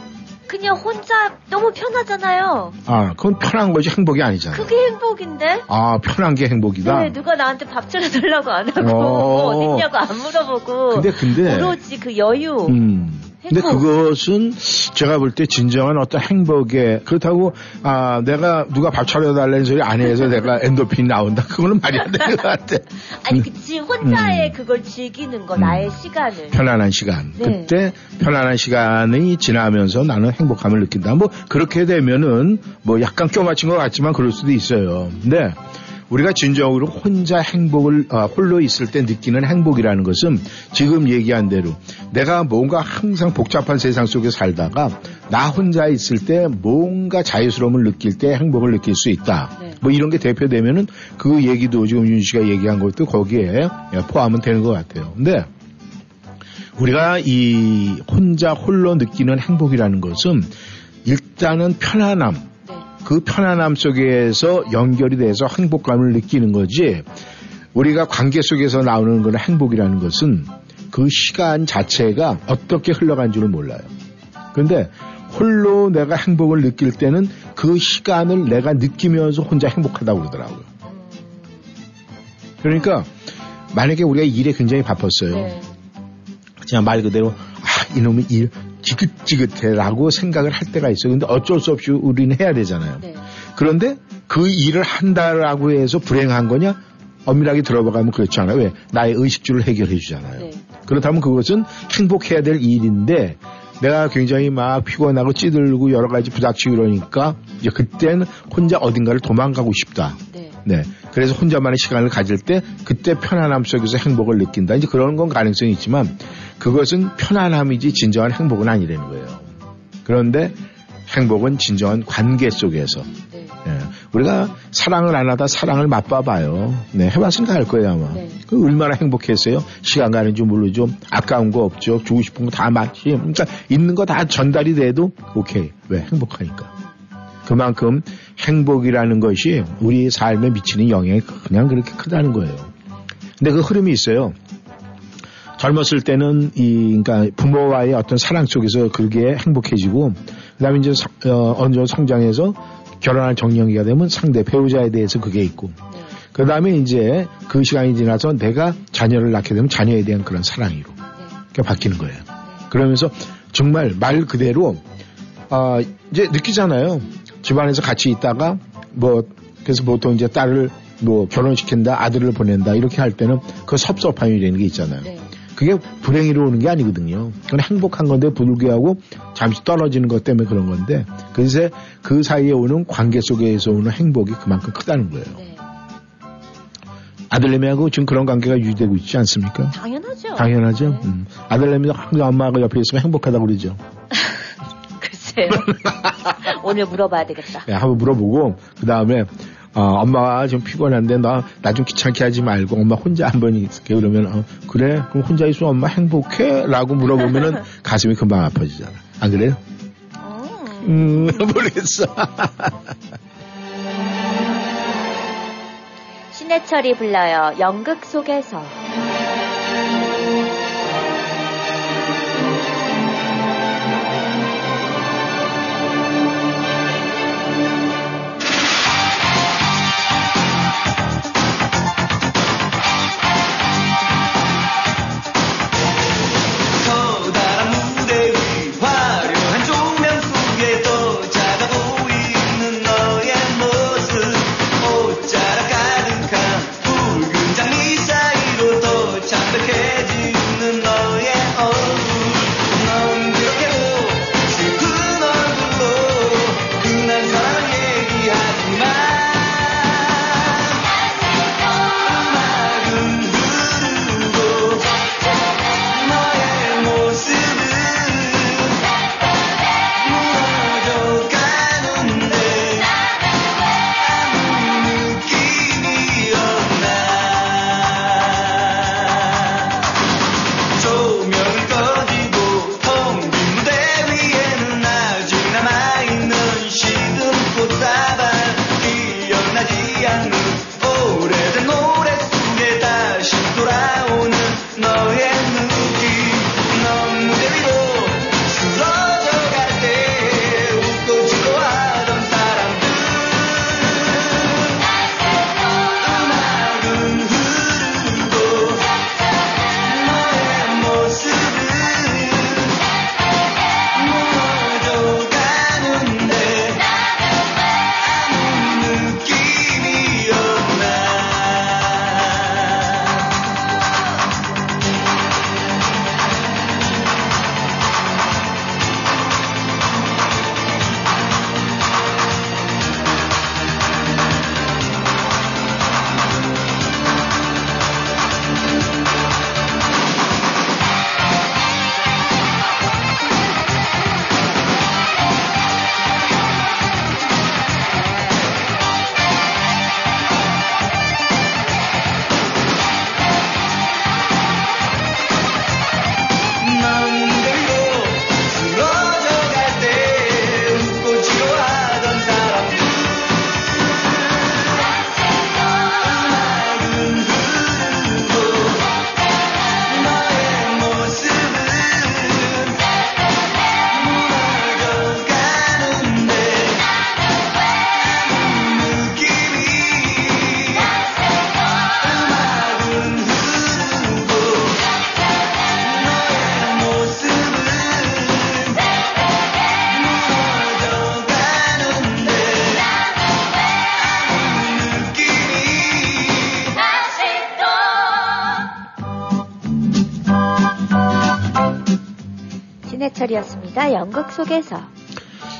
그냥 혼자 너무 편하잖아요. 아, 그건 편한 거지 행복이 아니잖아요. 그게 행복인데? 아, 편한 게 행복이다. 네, 누가 나한테 밥 차려달라고 안 하고, 어. 뭐 어딨냐고 안 물어보고. 근데 근데 오로지 그 여유. 음. 근데. 그것은 제가 볼 때 진정한 어떤 행복에 그렇다고 아 내가 누가 밥 차려달라는 소리 안 해서 내가 엔도핀 나온다 그거는 말이 안 되는 것 같아. 아니, 그치, 혼자의 그걸 즐기는 거, 나의 시간을. 음. 편안한 시간. 네. 그때 편안한 시간이 지나면서 나는 행복함을 느낀다. 뭐 그렇게 되면은 뭐 약간 껴맞힌 것 같지만 그럴 수도 있어요. 근데 우리가 진정으로 혼자 행복을 아, 홀로 있을 때 느끼는 행복이라는 것은 지금 얘기한 대로 내가 뭔가 항상 복잡한 세상 속에 살다가 나 혼자 있을 때 뭔가 자유스러움을 느낄 때 행복을 느낄 수 있다. 네. 뭐 이런 게 대표되면은 그 얘기도 지금 윤 씨가 얘기한 것도 거기에 포함은 되는 것 같아요. 근데 우리가 이 혼자 홀로 느끼는 행복이라는 것은 일단은 편안함, 네. 그 편안함 속에서 연결이 돼서 행복감을 느끼는 거지 우리가 관계 속에서 나오는 그런 행복이라는 것은 그 시간 자체가 어떻게 흘러간 줄을 몰라요. 그런데 홀로 내가 행복을 느낄 때는 그 시간을 내가 느끼면서 혼자 행복하다고 그러더라고요. 그러니까 만약에 우리가 일에 굉장히 바빴어요. 네. 그냥 말 그대로 아 이놈의 일 지긋지긋해라고 생각을 할 때가 있어요. 근데 어쩔 수 없이 우리는 해야 되잖아요. 네. 그런데 그 일을 한다라고 해서 불행한 거냐? 엄밀하게 들어가면 그렇지 않아요. 왜? 나의 의식주를 해결해 주잖아요. 네. 그렇다면 그것은 행복해야 될 일인데 내가 굉장히 막 피곤하고 찌들고 여러 가지 부닥치고 그러니까 이제 그때는 혼자 어딘가를 도망가고 싶다. 네. 네. 그래서 혼자만의 시간을 가질 때 그때 편안함 속에서 행복을 느낀다. 이제 그런 건 가능성이 있지만 그것은 편안함이지 진정한 행복은 아니라는 거예요. 그런데 행복은 진정한 관계 속에서 네. 예. 우리가 사랑을 안 하다 사랑을 맛봐봐요. 네, 해봤으니까 알 거예요 아마. 네. 그 얼마나 행복했어요. 시간 가는 줄 모르죠. 아까운 거 없죠. 주고 싶은 거 다 마치. 그러니까 있는 거 다 전달이 돼도 오케이. 왜 행복하니까. 그만큼 행복이라는 것이 우리 삶에 미치는 영향이 그냥 그렇게 크다는 거예요. 근데 그 흐름이 있어요. 젊었을 때는 이 그러니까 부모와의 어떤 사랑 속에서 그게 행복해지고 그다음에 이제 성- 어, 어느 정도 성장해서 결혼할 정년기가 되면 상대 배우자에 대해서 그게 있고 네. 그다음에 이제 그 시간이 지나서 내가 자녀를 낳게 되면 자녀에 대한 그런 사랑으로 네. 그게 바뀌는 거예요. 그러면서 정말 말 그대로 아 이제 느끼잖아요. 집안에서 같이 있다가 뭐 그래서 보통 이제 딸을 뭐 결혼시킨다 아들을 보낸다 이렇게 할 때는 그 섭섭함이라는 게 있잖아요. 네. 그게 불행이로 오는 게 아니거든요. 그건 행복한 건데 불구하고 잠시 떨어지는 것 때문에 그런 건데 그래서 그 사이에 오는 관계 속에서 오는 행복이 그만큼 크다는 거예요. 네. 아들내미하고 지금 그런 관계가 유지되고 있지 않습니까? 당연하죠. 당연하죠. 네. 음. 아들내미도 항상 엄마가 옆에 있으면 행복하다고 그러죠. 글쎄요. 오늘 물어봐야 되겠다. 네, 한번 물어보고 그 다음에 어, 엄마가 좀 피곤한데 나 나 좀 귀찮게 하지 말고 엄마 혼자 한 번 있을게 그러면 어, 그래 그럼 혼자 있으면 엄마 행복해?라고 물어보면은 가슴이 금방 아파지잖아. 안 그래요? 음 모르겠어. 신해철이 불러요. 연극 속에서. 신해철이었습니다. 연극 속에서.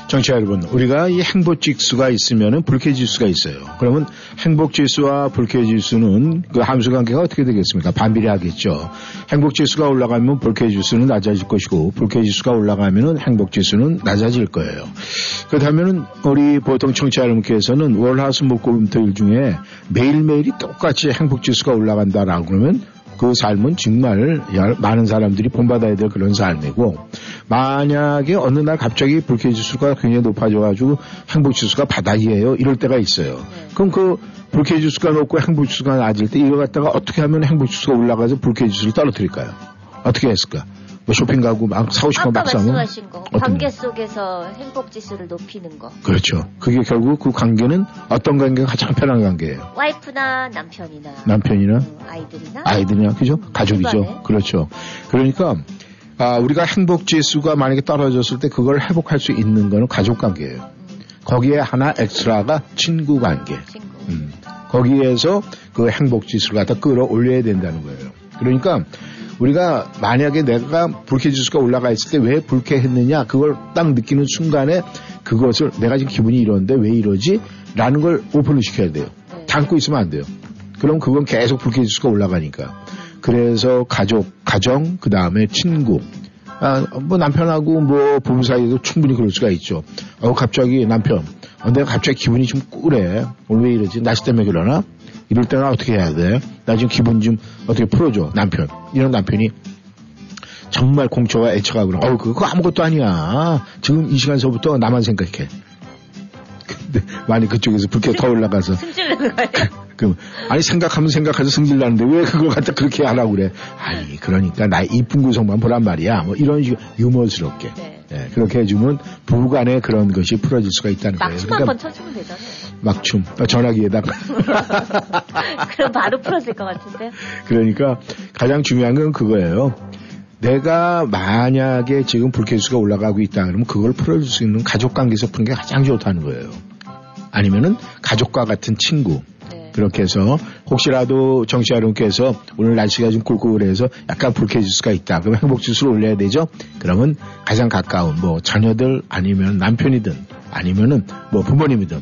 정치 여러분, 우리가 이 행복 지수가 있으면은 불쾌 지수가 있어요. 그러면 행복 지수와 불쾌 지수는 그 함수 관계가 어떻게 되겠습니까? 반비례하겠죠. 행복 지수가 올라가면 불쾌 지수는 낮아질 것이고 불쾌 지수가 올라가면은 행복 지수는 낮아질 거예요. 그렇다면은 우리 보통 청취자 여러분께서는 월화수목금토일 중에 매일매일이 똑같이 행복 지수가 올라간다라고 그러면 그 삶은 정말 열- 많은 사람들이 본받아야 될 그런 삶이고 만약에 어느 날 갑자기 불쾌 지수가 굉장히 높아져가지고 행복 지수가 바닥이에요 이럴 때가 있어요. 그럼 그 불쾌 지수가 높고 행복 지수가 낮을 때 이걸 갖다가 어떻게 하면 행복 지수가 올라가서 불쾌 지수를 떨어뜨릴까요? 어떻게 했을까? 뭐 쇼핑 가고 막 사고 싶은 아까 거막 사면 말씀하신 거. 관계 거? 속에서 행복 지수를 높이는 거. 그렇죠. 그게 결국 그 관계는 어떤 관계가 가장 편한 관계예요. 와이프나 남편이나 남편이나 음, 아이들이나 아이들이나 그죠? 가족이죠. 집안에. 그렇죠. 그러니까 아, 우리가 행복 지수가 만약에 떨어졌을 때 그걸 회복할 수 있는 거는 가족 관계예요. 거기에 하나 엑스트라가 친구 관계. 친구. 음. 거기에서 그 행복 지수를 갖다 끌어올려야 된다는 거예요. 그러니까 우리가 만약에 내가 불쾌 지수가 올라가 있을 때 왜 불쾌했느냐 그걸 딱 느끼는 순간에 그것을 내가 지금 기분이 이런데 왜 이러지? 라는 걸 오픈을 시켜야 돼요. 네. 담고 있으면 안 돼요. 그럼 그건 계속 불쾌 지수가 올라가니까. 그래서 가족, 가정, 그 다음에 친구. 아, 뭐 남편하고 뭐 부부 사이에도 충분히 그럴 수가 있죠. 어, 갑자기 남편, 어, 내가 갑자기 기분이 좀 꿀해. 오늘 왜 이러지? 날씨 때문에 그러나? 이럴 때는 어떻게 해야 돼? 나 지금 기분 좀 어떻게 풀어줘. 남편. 이런 남편이 정말 공처가 애처가 그럼, 어, 그거 아무것도 아니야. 지금 이 시간서부터 나만 생각해. 근데 많이 그쪽에서 불쾌 더 올라가서 승질내는 거예요. 그 아니 생각하면 생각해서 승질 나는데 왜 그걸 갖다 그렇게 하라고 그래? 아니 그러니까 나 이쁜 구성만 보란 말이야. 뭐 이런 식으로 유머스럽게 네. 예, 그렇게 해주면 부부간에 그런 것이 풀어질 수가 있다는 거예요. 막춤 그러니까 한번 쳐주면 되잖아요. 막춤 어, 전화기에다가 그럼 바로 풀어질 것 같은데요. 그러니까 가장 중요한 건 그거예요. 내가 만약에 지금 불쾌수가 올라가고 있다 그러면 그걸 풀어줄 수 있는 가족 관계에서 푸는 게 가장 좋다는 거예요. 아니면은 가족과 같은 친구, 네. 그렇게 해서 혹시라도 정치 여러분께서 오늘 날씨가 좀 꿀꿀해서 약간 불쾌해질 수가 있다. 그럼 행복 지수를 올려야 되죠. 그러면 가장 가까운 뭐 자녀들 아니면 남편이든 아니면은 뭐 부모님이든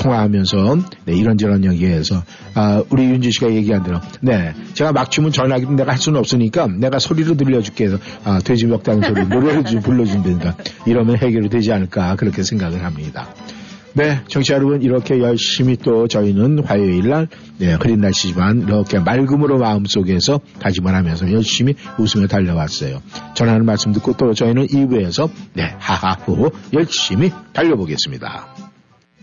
통화하면서 네, 이런저런 얘기해서 아, 우리 윤지 씨가 얘기한 대로 네 제가 막 춤은 전화기도 내가 할 수는 없으니까 내가 소리로 들려줄게 해서 아, 돼지 먹다는 소리 노래를 좀 불러준다니까 이러면 해결이 되지 않을까 그렇게 생각을 합니다. 네, 청취자 여러분 이렇게 열심히 또 저희는 화요일 날 네, 흐린 날씨지만 이렇게 맑음으로 마음속에서 다짐을 하면서 열심히 웃으며 달려왔어요. 전하는 말씀 듣고 또 저희는 2부에서 네, 하하호 열심히 달려보겠습니다.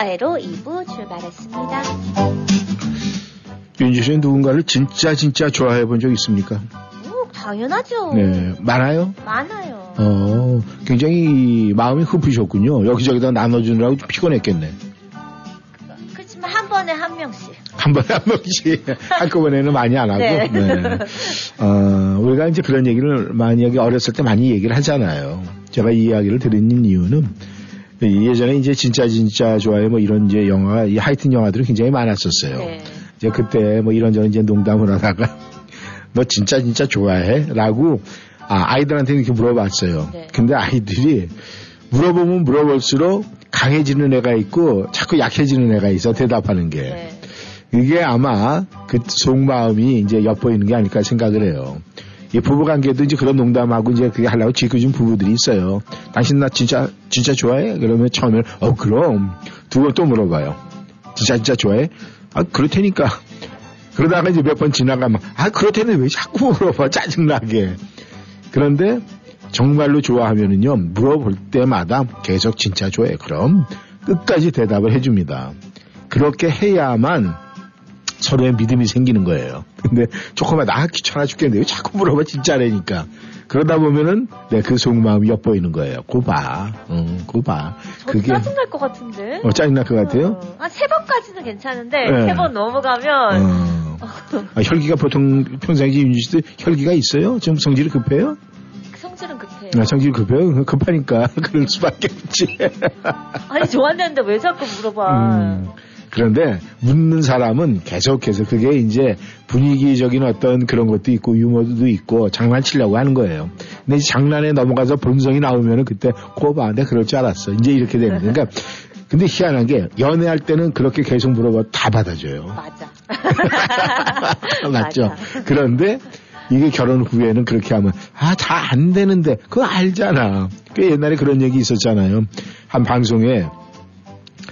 좋아해로 2부 출발했습니다. 윤지 씨는 누군가를 진짜 진짜 좋아해 본 적 있습니까? 오, 당연하죠. 네. 많아요? 많아요. 어, 굉장히 마음이 흡으셨군요. 여기저기다 나눠주느라고 좀 피곤했겠네. 그렇지만 한 번에 한 명씩. 한 번에 한 번씩 한꺼번에는 많이 안 하고. 네. 네. 어, 우리가 이제 그런 얘기를 만약에 어렸을 때 많이 얘기를 하잖아요. 제가 이 이야기를 드리는 이유는 예전에 이제 진짜 진짜 좋아해 뭐 이런 이제 영화, 이 하이튼 영화들이 굉장히 많았었어요. 네. 이제 그때 뭐 이런저런 이제 농담을 하다가 너 진짜 진짜 좋아해? 라고 아, 아이들한테 이렇게 물어봤어요. 네. 근데 아이들이 물어보면 물어볼수록 강해지는 애가 있고 자꾸 약해지는 애가 있어 대답하는 게. 네. 이게 아마 그 속마음이 이제 엿보이는 게 아닐까 생각을 해요. 이 부부 관계도 이제 그런 농담하고 이제 그게 하려고 지켜준 부부들이 있어요. 당신 나 진짜, 진짜 좋아해? 그러면 처음에, 어, 그럼. 두 번 또 물어봐요. 진짜, 진짜 좋아해? 아, 그렇다니까. 그러다가 이제 몇 번 지나가면, 아, 그렇다니 왜 자꾸 물어봐? 짜증나게. 그런데 정말로 좋아하면은요, 물어볼 때마다 계속 진짜 좋아해. 그럼 끝까지 대답을 해줍니다. 그렇게 해야만 서로의 믿음이 생기는 거예요. 근데 조금만 나 귀찮아 죽겠는데 왜 자꾸 물어봐 진짜라니까. 그러다 보면은 네, 그 속마음이 엿보이는 거예요. 고봐. 응, 고봐. 저도 짜증날 것 같은데. 어, 짜증날 것 같아요? 어, 한세 번까지는 괜찮은데 네. 세번 넘어가면 어. 아, 혈기가 보통 평상시 윤지 씨도 혈기가 있어요? 좀 성질이 급해요? 성질은 급해요. 아, 성질이 급해요? 급하니까 그럴 수밖에 없지. 아니 좋았는데 왜 자꾸 물어봐. 음, 그런데 묻는 사람은 계속해서 그게 이제 분위기적인 어떤 그런 것도 있고 유머도 있고 장난치려고 하는 거예요. 근데 이제 장난에 넘어가서 본성이 나오면은 그때 고봐 내가 그럴 줄 알았어. 이제 이렇게 거예요. 그러니까 근데 희한한 게 연애할 때는 그렇게 계속 물어봐 다 받아줘요. 맞아. 맞죠? 맞아. 그런데 이게 결혼 후에는 그렇게 하면 아 다 안 되는데 그거 알잖아. 그 옛날에 그런 얘기 있었잖아요. 한 방송에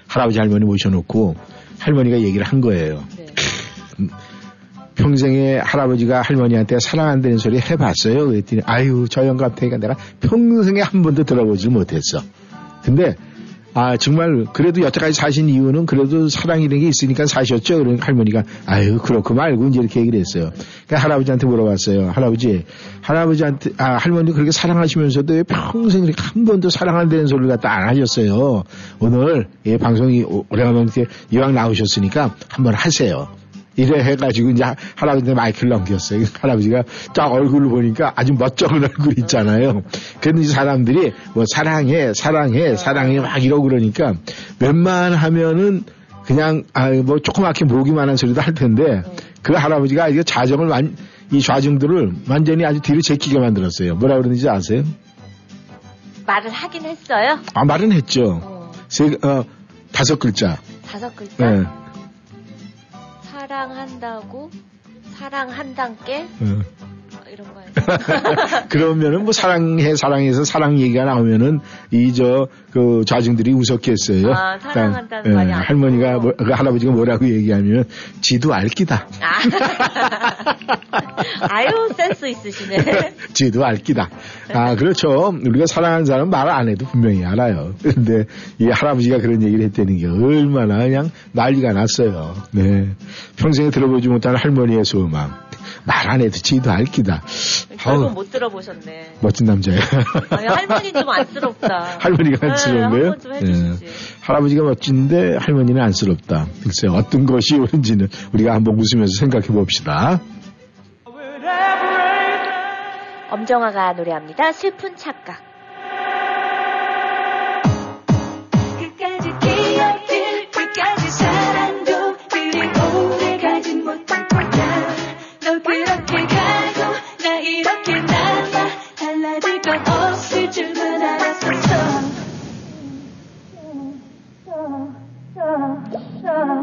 할아버지 할머니 모셔놓고 할머니가 얘기를 한 거예요. 네. 평생에 할아버지가 할머니한테 사랑한다는 소리 해봤어요. 그랬더니 아유 저 영감탱이가 내가 평생에 한 번도 들어보질 못했어. 근데 아 정말 그래도 여태까지 사신 이유는 그래도 사랑이라는 게 있으니까 사셨죠. 그러니까 할머니가 아유 그렇고 말고 이제 이렇게 얘기를 했어요. 그러니까 할아버지한테 물어봤어요. 할아버지 할아버지한테 아 할머니 그렇게 사랑하시면서도 왜 평생 이렇게 한 번도 사랑한다는 소리를 갖다 안 하셨어요. 오늘 이 방송이 오- 오래간만에 이왕 나오셨으니까 한번 하세요. 이래 해가지고 이제 할아버지한테 마이크를 넘겼어요. 할아버지가 딱 얼굴을 보니까 아주 멋쩍은 얼굴 있잖아요. 그런데 사람들이 뭐 사랑해, 사랑해, 사랑해 막 이러고 그러니까 웬만하면은 그냥 아 뭐 조그맣게 모기만한 소리도 할 텐데 그 할아버지가 이게 자정을 완, 이 좌중들을 완전히 아주 뒤로 제끼게 만들었어요. 뭐라 그러는지 아세요? 말을 하긴 했어요. 아 말은 했죠. 어, 세 어, 다섯 글자. 다섯 글자. 네. 사랑한다고 사랑한단께 어. 이런 거예요. 그러면은 뭐 사랑해 사랑해서 사랑 얘기가 나오면은 이 저 그 좌중들이 웃었겠어요. 아, 사랑한다는 말이 예, 안 할머니가. 뭐, 그 할아버지가 뭐라고 얘기하면 지도 알기다. 아. 아유 센스 있으시네. 지도 알기다. 아 그렇죠. 우리가 사랑하는 사람은 말안 해도 분명히 알아요. 근데 이 할아버지가 그런 얘기를 했다는 게 얼마나 그냥 난리가 났어요. 네. 평생에 들어보지 못한 할머니의 소망. 말 안 해도 지도 알기다. 결국 아우, 못 들어보셨네. 멋진 남자예요. 아니, 할머니 좀 안쓰럽다. 할머니가 안쓰러운 네, 좀 해주시지. 예. 할아버지가 멋진데 할머니는 안쓰럽다. 글쎄요, 어떤 것이 옳은지는 우리가 한번 웃으면서 생각해 봅시다. 엄정화가 노래합니다. 슬픈 착각. Shut up.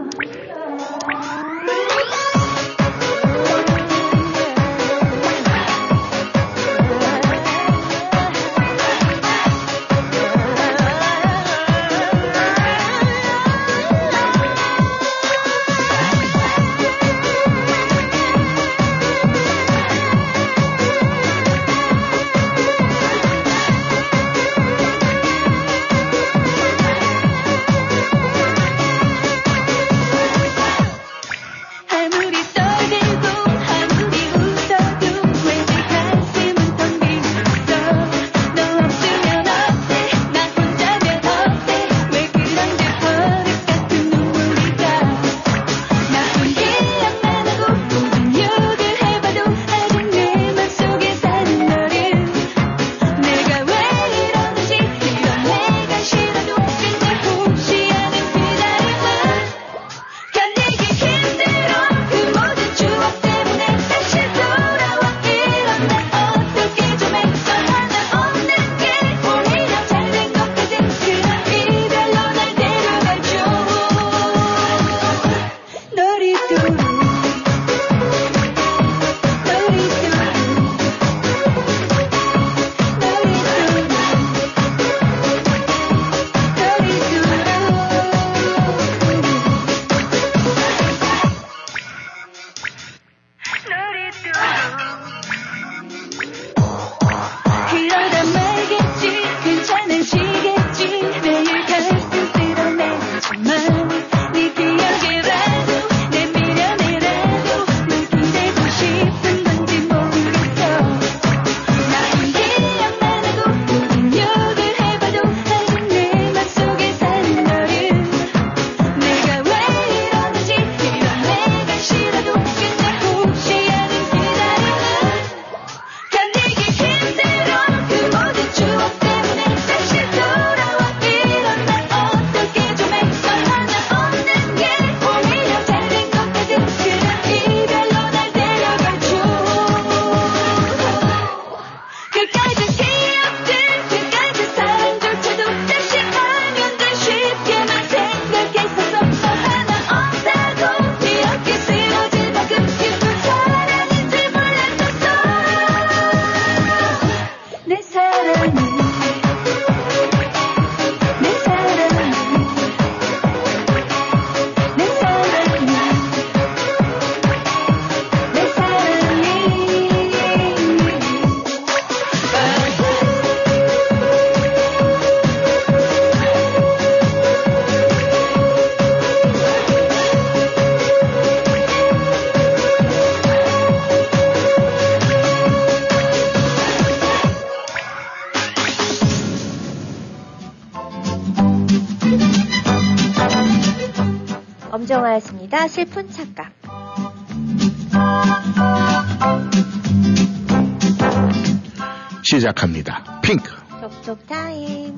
슬픈 착각. 시작합니다. 핑크. 족족 타임.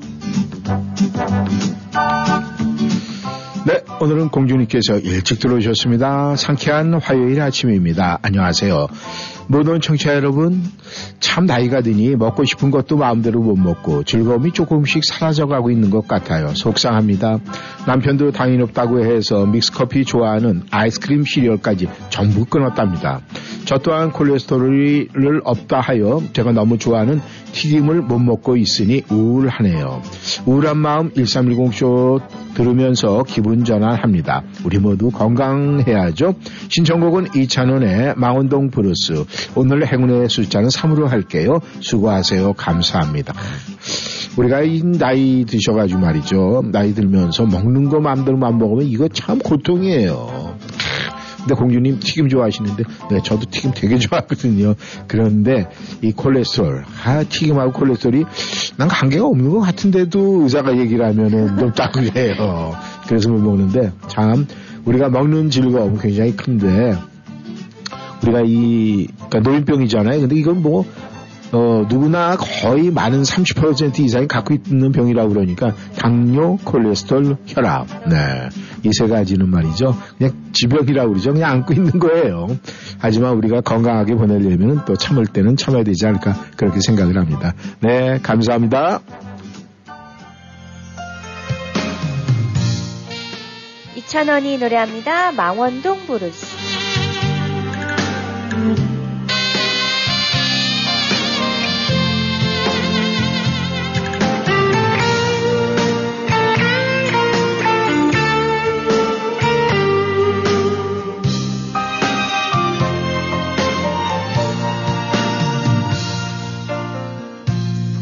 네, 오늘은 공주님께서 일찍 들어오셨습니다. 상쾌한 화요일 아침입니다. 안녕하세요. 모든 청취자 여러분, 참 나이가 드니 먹고 싶은 것도 마음대로 못 먹고 즐거움이 조금씩 사라져가고 있는 것 같아요. 속상합니다. 남편도 당뇨 없다고 해서 믹스커피 좋아하는 아이스크림 시리얼까지 전부 끊었답니다. 저 또한 콜레스테롤을 없다 하여 제가 너무 좋아하는 튀김을 못 먹고 있으니 우울하네요. 우울한 마음 1310쇼 들으면서 기분 전환합니다. 우리 모두 건강해야죠. 신청곡은 이찬원의 망원동 브루스. 오늘 행운의 숫자는 3으로 할게요. 수고하세요. 감사합니다. 우리가 이 나이 드셔가지고 말이죠. 나이 들면서 먹는 거 마음대로 만 먹으면 이거 참 고통이에요. 근데 공주님 튀김 좋아하시는데 네 저도 튀김 되게 좋아하거든요. 그런데 이 콜레스테롤 아 튀김하고 콜레스테롤이 난 관계가 없는 것 같은데도 의사가 얘기를 하면은 좀 따뜻해요. 그래서 못 먹는데 참 우리가 먹는 즐거움 굉장히 큰데 우리가 이 그러니까 노인병이잖아요. 근데 이건 뭐 어, 누구나 거의 많은 30% 이상이 갖고 있는 병이라고 그러니까 당뇨, 콜레스테롤, 혈압. 네. 이 세 가지는 말이죠. 그냥 지병이라고 그러죠. 그냥 안고 있는 거예요. 하지만 우리가 건강하게 보내려면 또 참을 때는 참아야 되지 않을까 그렇게 생각을 합니다. 네, 감사합니다. 이찬원이 노래합니다. 망원동 브루스.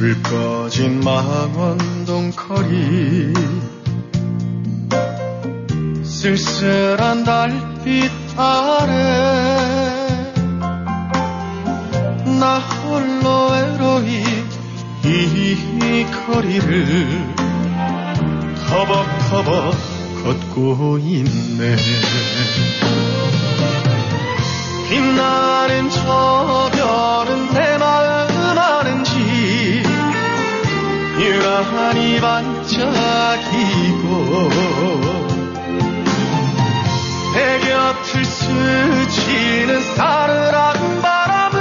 불 꺼진 망원동 거리. 쓸쓸한 달빛 아래 나 홀로 외로이 이 거리를 터벅터벅 걷고 있네. 빛나는 저 별은 내 유난히 반짝이고 내 곁을 스치는 사르른 바람은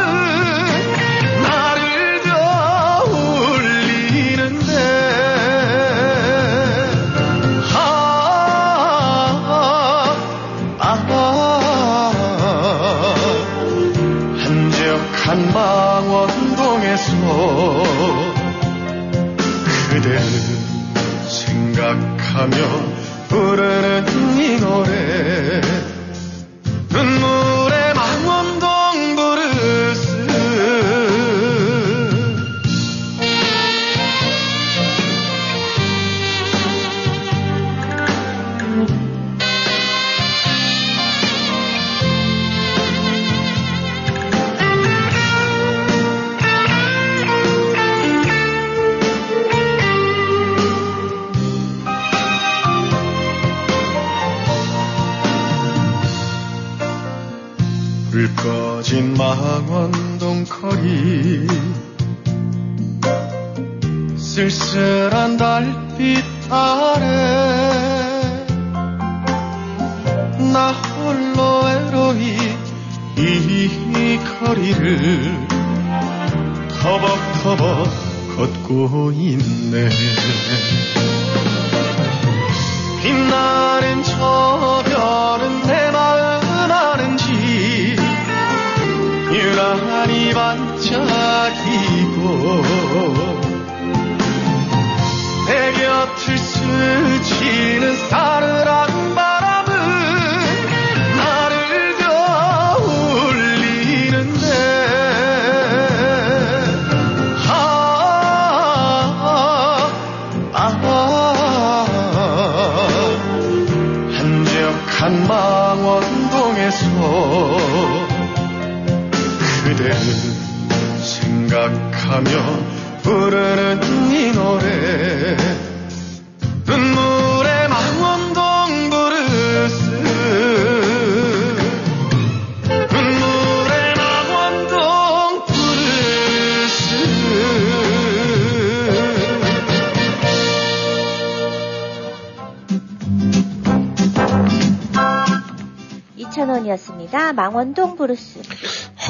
나를 더 울리는데 아, 아, 아, 한적한 망원동에서 생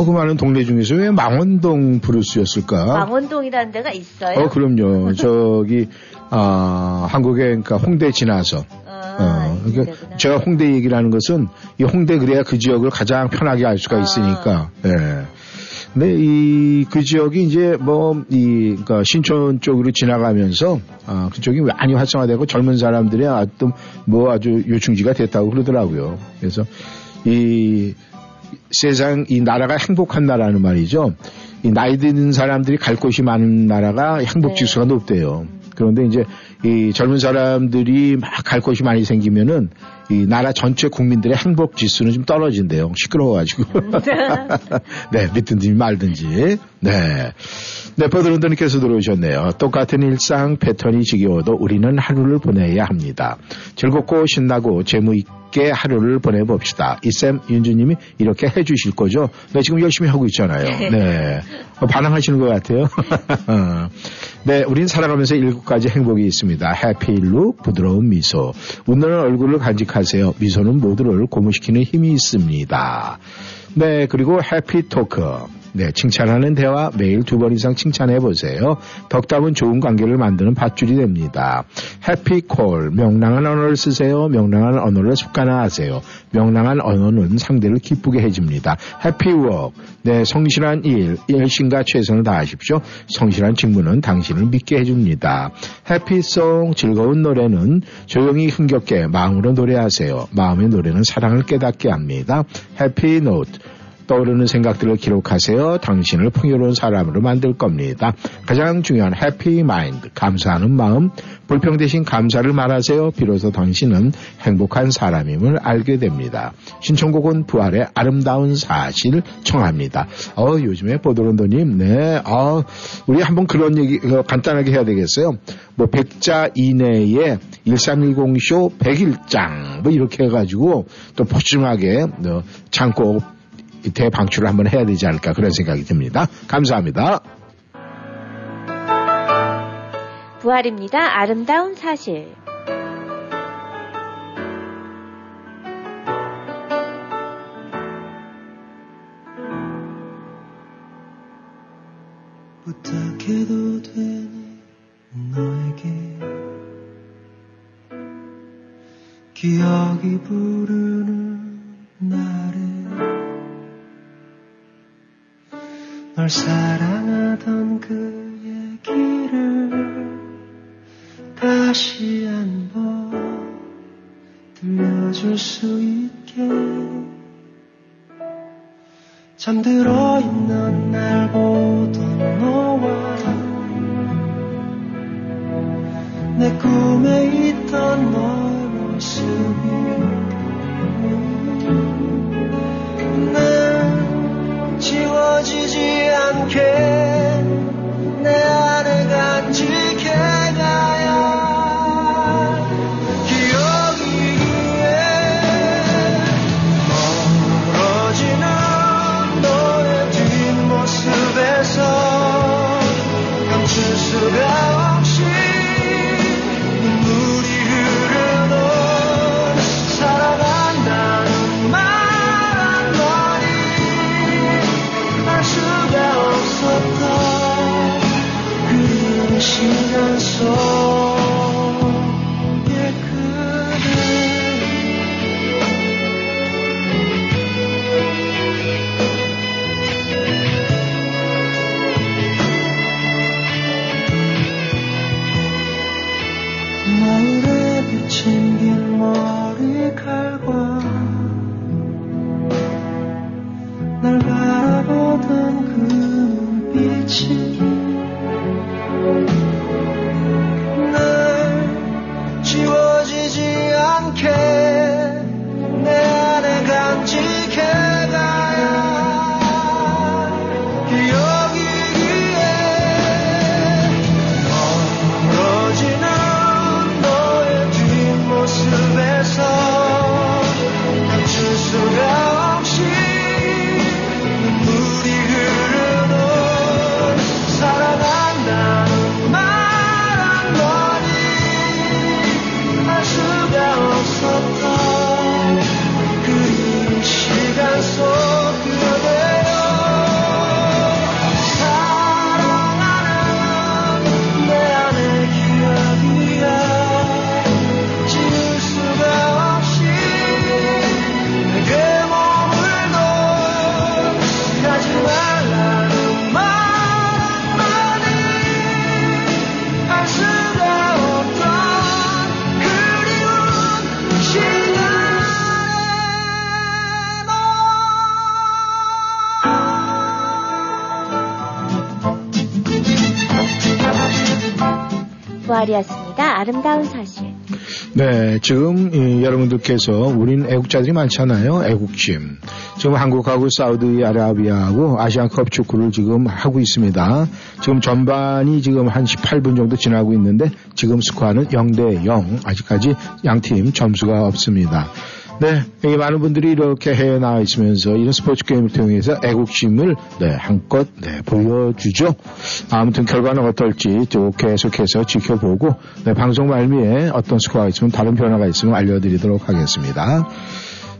허구 많은 동네 중에서 왜 망원동 브루스였을까? 망원동이라는 데가 있어요? 어, 그럼요. 저기, 아, 한국에, 그러니까 홍대 지나서. 아, 어, 그러니까. 제가 홍대 얘기를 하는 것은 이 홍대 그래야 그 지역을 가장 편하게 알 수가 아. 있으니까. 예. 근데 이 그 지역이 이제 뭐이 그러니까 신촌 쪽으로 지나가면서 아 그쪽이 많이 활성화되고 젊은 사람들이 아주 뭐 아주 요충지가 됐다고 그러더라고요. 그래서 이 세상 이 나라가 행복한 나라는 말이죠. 이 나이 드는 사람들이 갈 곳이 많은 나라가 행복 지수가 높대요. 그런데 이제 이 젊은 사람들이 막 갈 곳이 많이 생기면은 이 나라 전체 국민들의 행복 지수는 좀 떨어진대요. 시끄러워가지고. 네, 믿든지 말든지. 네. 네, 버드런더님께서 들어오셨네요. 똑같은 일상 패턴이 지겨워도 우리는 하루를 보내야 합니다. 즐겁고 신나고 재무있게 하루를 보내봅시다. 이쌤 윤주님이 이렇게 해주실 거죠? 네, 지금 열심히 하고 있잖아요. 네. 어, 반항하시는 것 같아요. 네, 우린 살아가면서 일곱 가지 행복이 있습니다. 해피일루, 부드러운 미소, 웃는 얼굴을 간직하 세요. 미소는 모두를 고무시키는 힘이 있습니다. 네, 그리고 해피토크. 네, 칭찬하는 대화 매일 두 번 이상 칭찬해 보세요. 덕담은 좋은 관계를 만드는 밧줄이 됩니다. 해피콜. 명랑한 언어를 쓰세요. 명랑한 언어를 습관화하세요. 명랑한 언어는 상대를 기쁘게 해줍니다. 해피워크. 네, 성실한 일, 열심과 최선을 다하십시오. 성실한 직무는 당신을 믿게 해줍니다. 해피송, 즐거운 노래는 조용히 흥겹게 마음으로 노래하세요. 마음의 노래는 사랑을 깨닫게 합니다. 해피노트. 떠오르는 생각들을 기록하세요. 당신을 풍요로운 사람으로 만들 겁니다. 가장 중요한 해피 마인드, 감사하는 마음, 불평 대신 감사를 말하세요. 비로소 당신은 행복한 사람임을 알게 됩니다. 신청곡은 부활의 아름다운 사실 청합니다. 어, 요즘에 보도론도님, 네, 어, 우리 한번 그런 얘기 어, 간단하게 해야 되겠어요. 뭐 100자 이내에 1310쇼 100일장 뭐 이렇게 해가지고 또 포짐하게 어, 창고 대방출을 한번 해야 되지 않을까 그런 생각이 듭니다. 감사합니다. 부활입니다. 아름다운 사실. 부탁해도 되니 너에게 기억이 부르는 날에 널 사랑하던 그 얘기를 다시 한번 들려줄 수 있게. 잠들어 있는 날 보던 너와 내 꿈에 있던 너의 모습이 난 지워지지 않게 내 노을에 비친 긴 머리칼과 아름다운 사실. 네, 지금 이, 여러분들께서 우린 애국자들이 많잖아요. 애국심. 지금 한국하고 사우디아라비아하고 아시안컵 축구를 지금 하고 있습니다. 지금 전반이 지금 한 18분 정도 지나고 있는데 지금 스코어는 0대 0. 아직까지 양팀 점수가 없습니다. 네, 많은 분들이 이렇게 해외 나와 있으면서 이런 스포츠 게임을 통해서 애국심을 네, 한껏 네, 보여주죠. 아무튼 결과는 어떨지 또 계속해서 지켜보고 네, 방송 말미에 어떤 스코어가 있으면 다른 변화가 있으면 알려드리도록 하겠습니다.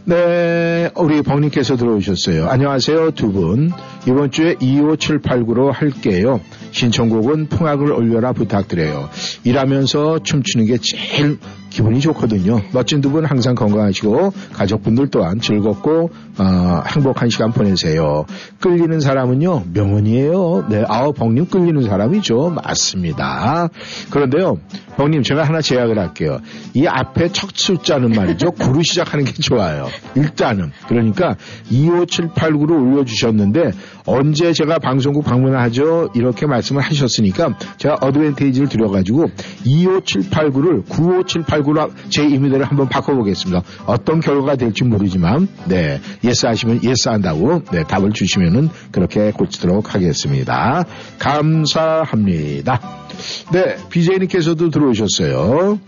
네, 우리 벙님께서 들어오셨어요. 안녕하세요, 두 분. 이번 주에 25789로 할게요. 신청곡은 풍악을 올려라 부탁드려요. 일하면서 춤추는 게 제일 기분이 좋거든요. 멋진 두 분 항상 건강하시고 가족분들 또한 즐겁고 어, 행복한 시간 보내세요. 끌리는 사람은요 명언이에요. 네, 아우 벙님 끌리는 사람이죠. 맞습니다. 그런데요, 벙님 제가 하나 제안을 할게요. 이 앞에 첫 숫자는 말이죠. 구로 시작하는 게 좋아요. 일단은 그러니까 25789로 올려주셨는데 언제 제가 방송국 방문하죠 이렇게 말씀을 하셨으니까 제가 advantage를 드려가지고 25789를 95789로 제 이미지를 한번 바꿔보겠습니다. 어떤 결과가 될지 모르지만 네 yes 하시면 yes 한다고 네, 답을 주시면은 그렇게 고치도록 하겠습니다. 감사합니다. 네 BJ님께서도 들어오셨어요.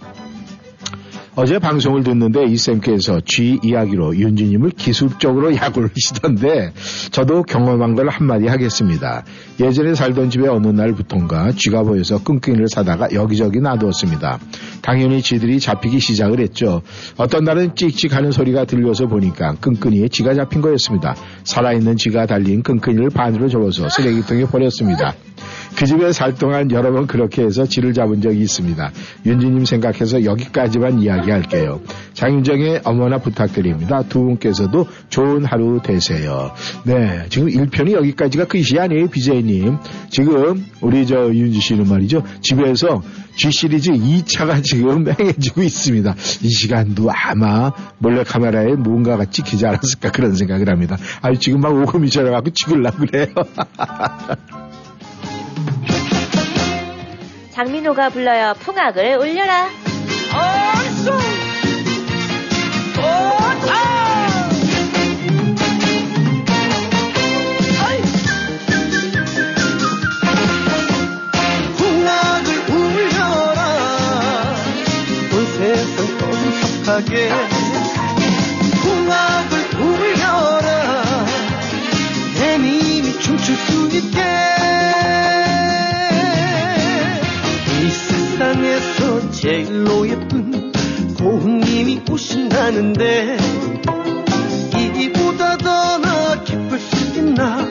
어제 방송을 듣는데 이쌤께서 G 이야기로 윤지님을 기술적으로 약올리시던데 저도 경험한 걸 한마디 하겠습니다. 예전에 살던 집에 어느 날부턴가 쥐가 보여서 끈끈이를 사다가 여기저기 놔두었습니다. 당연히 쥐들이 잡히기 시작을 했죠. 어떤 날은 찍찍하는 소리가 들려서 보니까 끈끈이에 쥐가 잡힌 거였습니다. 살아있는 쥐가 달린 끈끈이를 반으로 접어서 쓰레기통에 버렸습니다. 그 집에 살 동안 여러 번 그렇게 해서 쥐를 잡은 적이 있습니다. 윤지님 생각해서 여기까지만 이야기할게요. 장윤정의 어머나 부탁드립니다. 두 분께서도 좋은 하루 되세요. 네, 지금 1편이 여기까지가 끝이 아니에요, BJ님. 지금 우리 저 윤지 씨는 말이죠. 집에서 G 시리즈 2차가 지금 행해지고 있습니다. 이 시간도 아마 몰래 카메라에 뭔가가 찍히지 않았을까 그런 생각을 합니다. 아니 지금 막 오금이 저려갖고 찍으려고 그래요. 장민호가 불러요. 풍악을 올려라. 떠들썩하게. 풍악을 울려라. 내 님이 춤출 수 있게 제일로 예쁜 고흥님이 오신다는데 이보다 더 나 기쁠 수 있나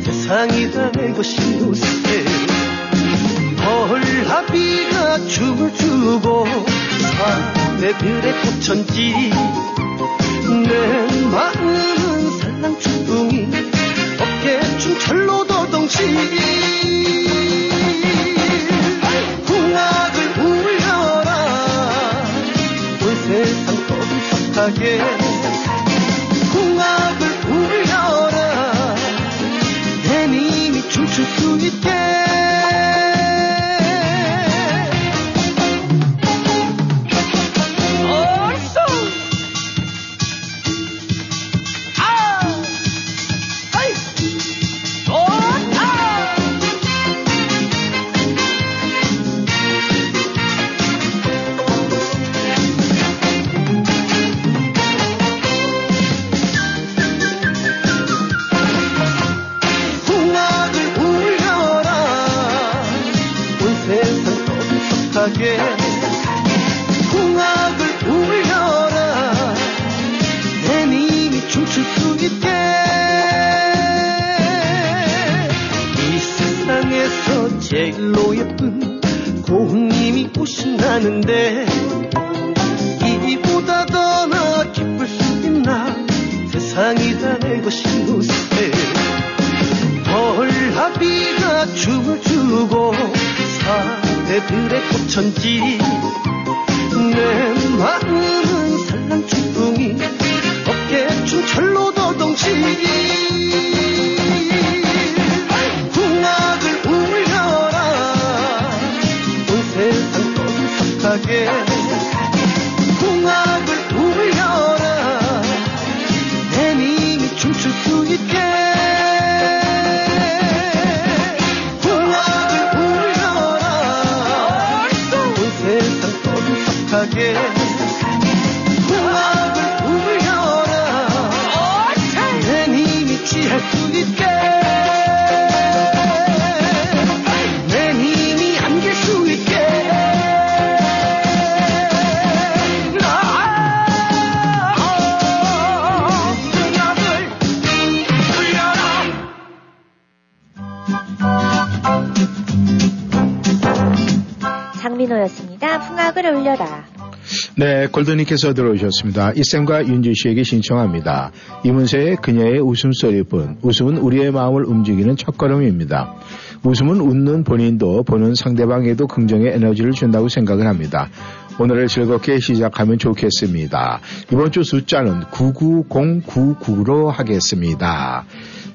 세상이 다 내 것인 요새 헐라비가 춤을 추고 사내들의 꽃천지. 내 마음은 살랑충둥이 어깨춤 철로 더덩치 떠들썩하게 풍악을 울려라. 내 님이 춤출 수 있게 장민호였습니다. 풍악을 올려라. 네, 골드님께서 들어오셨습니다. 이쌤과 윤주 씨에게 신청합니다. 이문세의 그녀의 웃음소리뿐. 웃음은 우리의 마음을 움직이는 첫걸음입니다. 웃음은 웃는 본인도 보는 상대방에도 긍정의 에너지를 준다고 생각을 합니다. 오늘을 즐겁게 시작하면 좋겠습니다. 이번 주 숫자는 99099로 하겠습니다.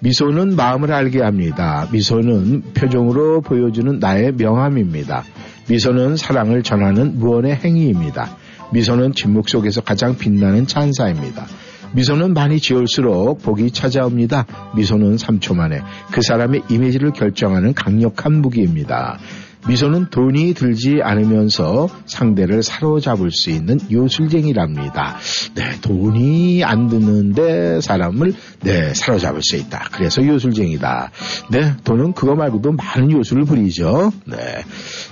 미소는 마음을 알게 합니다. 미소는 표정으로 보여주는 나의 명함입니다. 미소는 사랑을 전하는 무언의 행위입니다. 미소는 침묵 속에서 가장 빛나는 찬사입니다. 미소는 많이 지을수록 복이 찾아옵니다. 미소는 3초 만에 그 사람의 이미지를 결정하는 강력한 무기입니다. 미소는 돈이 들지 않으면서 상대를 사로잡을 수 있는 요술쟁이랍니다. 네, 돈이 안 드는데 사람을 네, 사로잡을 수 있다. 그래서 요술쟁이다. 네, 돈은 그거 말고도 많은 요술을 부리죠. 네.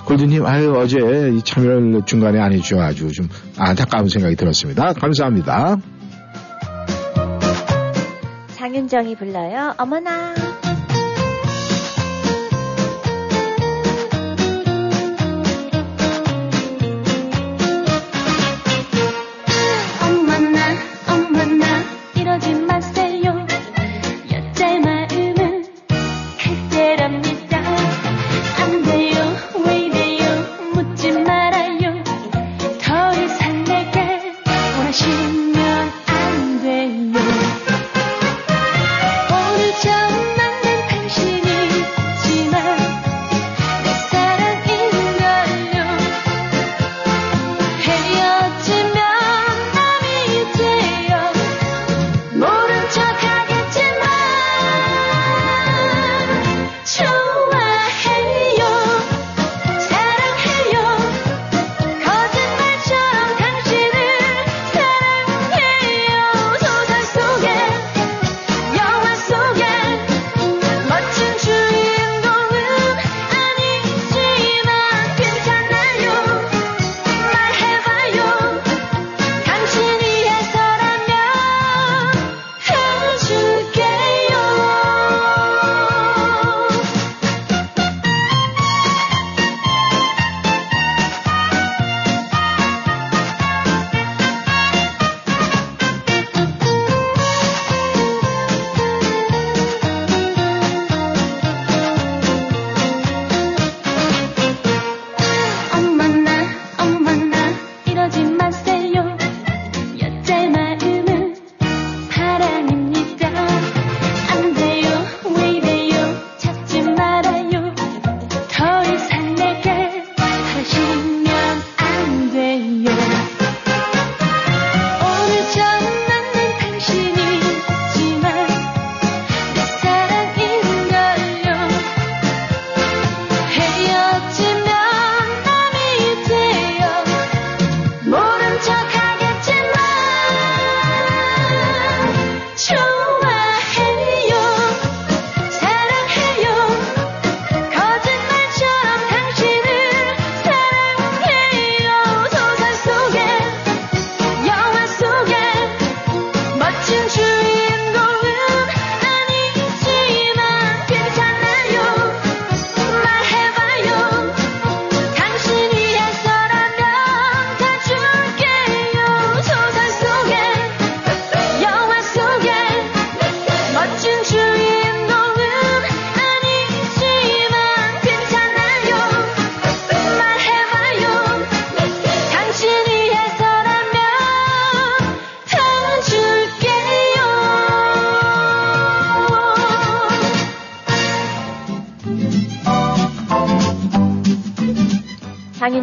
골드님, 아유, 어제 이 참여를 중간에 안 해주셔가지고 좀 안타까운 생각이 들었습니다. 감사합니다. 장윤정이 불러요. 어머나. 어머나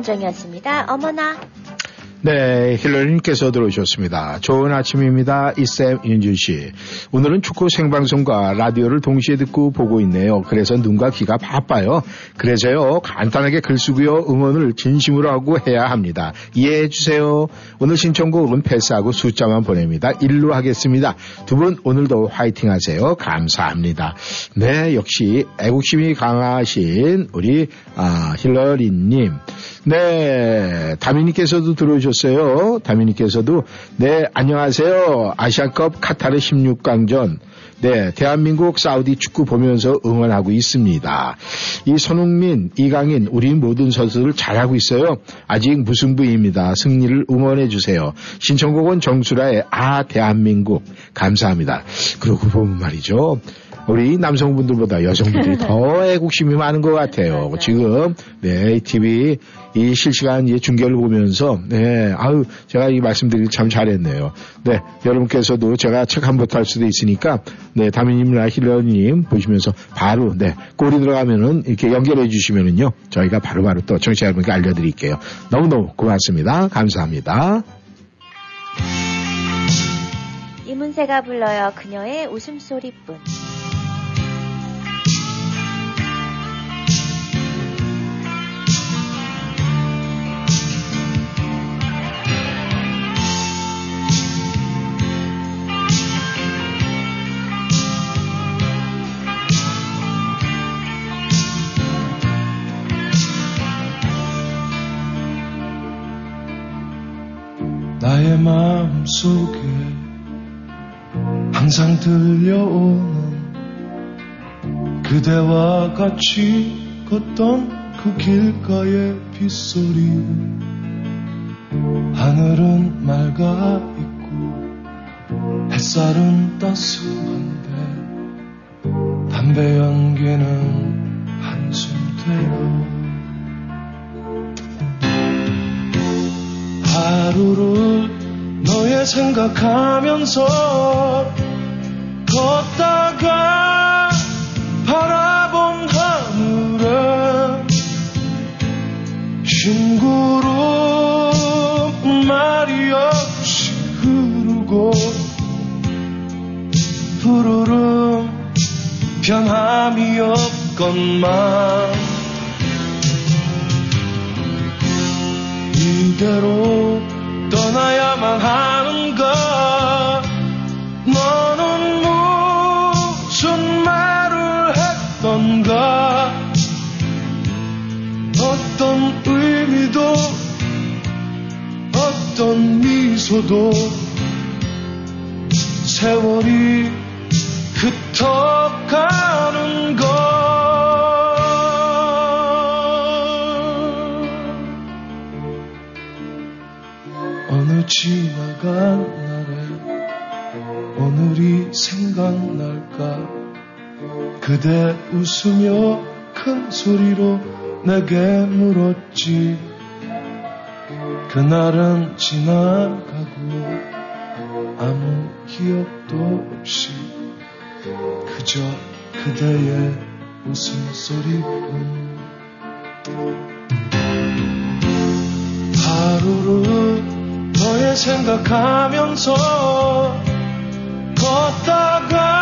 장윤정이었습니다. 어머나. 네, 힐러리님께서 들어오셨습니다. 좋은 아침입니다. 이쌤 윤준 씨. 오늘은 축구 생방송과 라디오를 동시에 듣고 보고 있네요. 그래서 눈과 귀가 바빠요. 그래서요, 간단하게 글 쓰고요, 응원을 진심으로 하고 해야 합니다. 이해해 주세요. 오늘 신청곡은 패스하고 숫자만 보냅니다. 일로 하겠습니다. 두 분 오늘도 화이팅 하세요. 감사합니다. 네, 역시 애국심이 강하신 우리 아, 힐러리님. 네, 다미님께서도 들어오셨어요. 다미님께서도 네, 안녕하세요. 아시아컵 카타르 16강전. 네, 대한민국 사우디 축구 보면서 응원하고 있습니다. 이 손흥민, 이강인, 우리 모든 선수들 잘하고 있어요. 아직 무승부입니다. 승리를 응원해 주세요. 신청곡은 정수라의 아 대한민국 감사합니다. 그러고 보면 말이죠. 우리 남성분들보다 여성분들이 더 애국심이 많은 것 같아요. 지금 네 TV 이 실시간 이 중계를 보면서 네 아유 제가 이 말씀드리기 참 잘했네요. 네 여러분께서도 제가 책 한 번 탈 수도 있으니까 네 다미님이나 힐러님 보시면서 바로 네 골이 들어가면은 이렇게 연결해 주시면은요 저희가 바로 바로 또 청취자 여러분께 알려드릴게요. 너무너무 고맙습니다. 감사합니다. 이문세가 불러요. 그녀의 웃음소리뿐. 나의 마음 속에 항상 들려오는 그대와 같이 걷던 그 길가의 빗소리. 하늘은 맑아 있고 햇살은 따스한데 담배 연기는 한숨 되어 하루를 생각하면서 걷다가 바라본 하늘에 싱구름 말이 없이 흐르고 푸르름 변함이 없건만 이대로 미소도 세월이 흩어가는 것 어느 지나간 날에 오늘이 생각날까? 그대 웃으며 큰 소리로 내게 물었지 그날은 지나가고 아무 기억도 없이 그저 그대의 웃음소리뿐. 하루를 너의 생각하면서 걷다가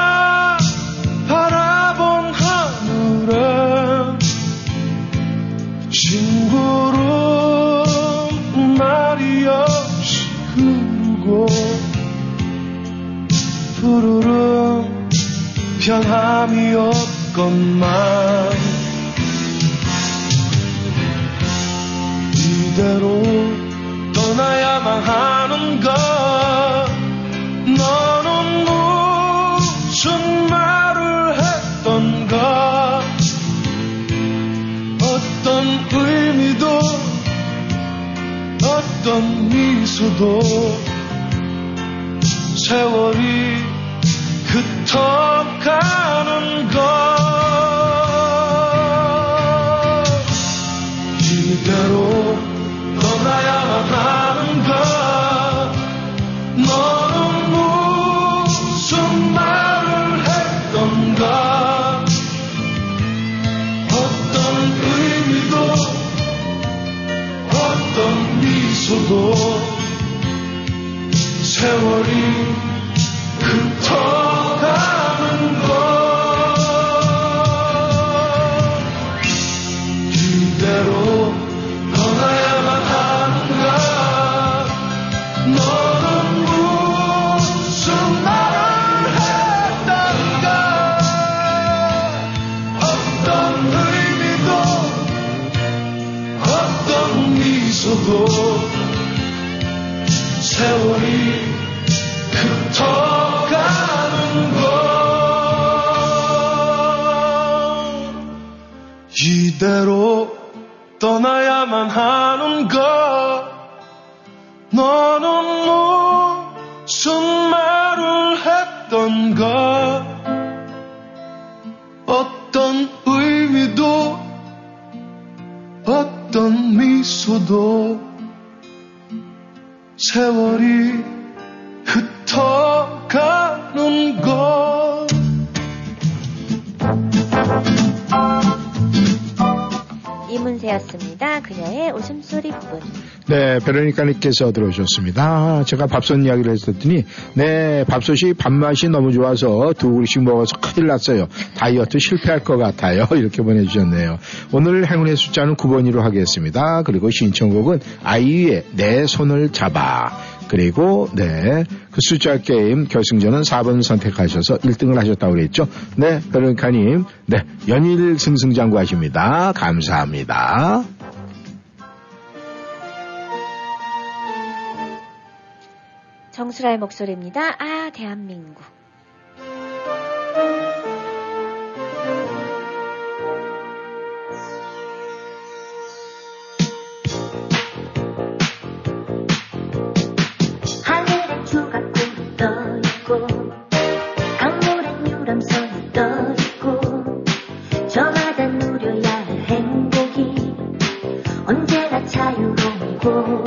변함이 없건만 이대로 떠나야만 하는가? 너는 무슨 말을 했던가? 어떤 의미도 어떤 미소도 세월이 흩어가는 것 미소도 세월이 흩어가는 것 이대로 떠나야만 하는가 미소도 세월이 흩어 문세였습니다. 그녀의 웃음소리 부분. 네, 베로니카님께서 들어오셨습니다. 제가 밥솥 이야기를 했었더니, 네, 밥솥이 밥맛이 너무 좋아서 두 그릇씩 먹어서 큰일 났어요. 다이어트 실패할 것 같아요. 이렇게 보내주셨네요. 오늘 행운의 숫자는 9번으로 하겠습니다. 그리고 신청곡은 아이유의 내 손을 잡아. 그리고, 네, 그 숫자 게임 결승전은 4번 선택하셔서 1등을 하셨다고 그랬죠. 네, 베로니카님, 네, 연일 승승장구하십니다. 감사합니다. 정수라의 목소리입니다. 아, 대한민국. 있고 강물엔 유람선이 떠 있고 저마다 누려야 할 행복이 언제나 자유로운고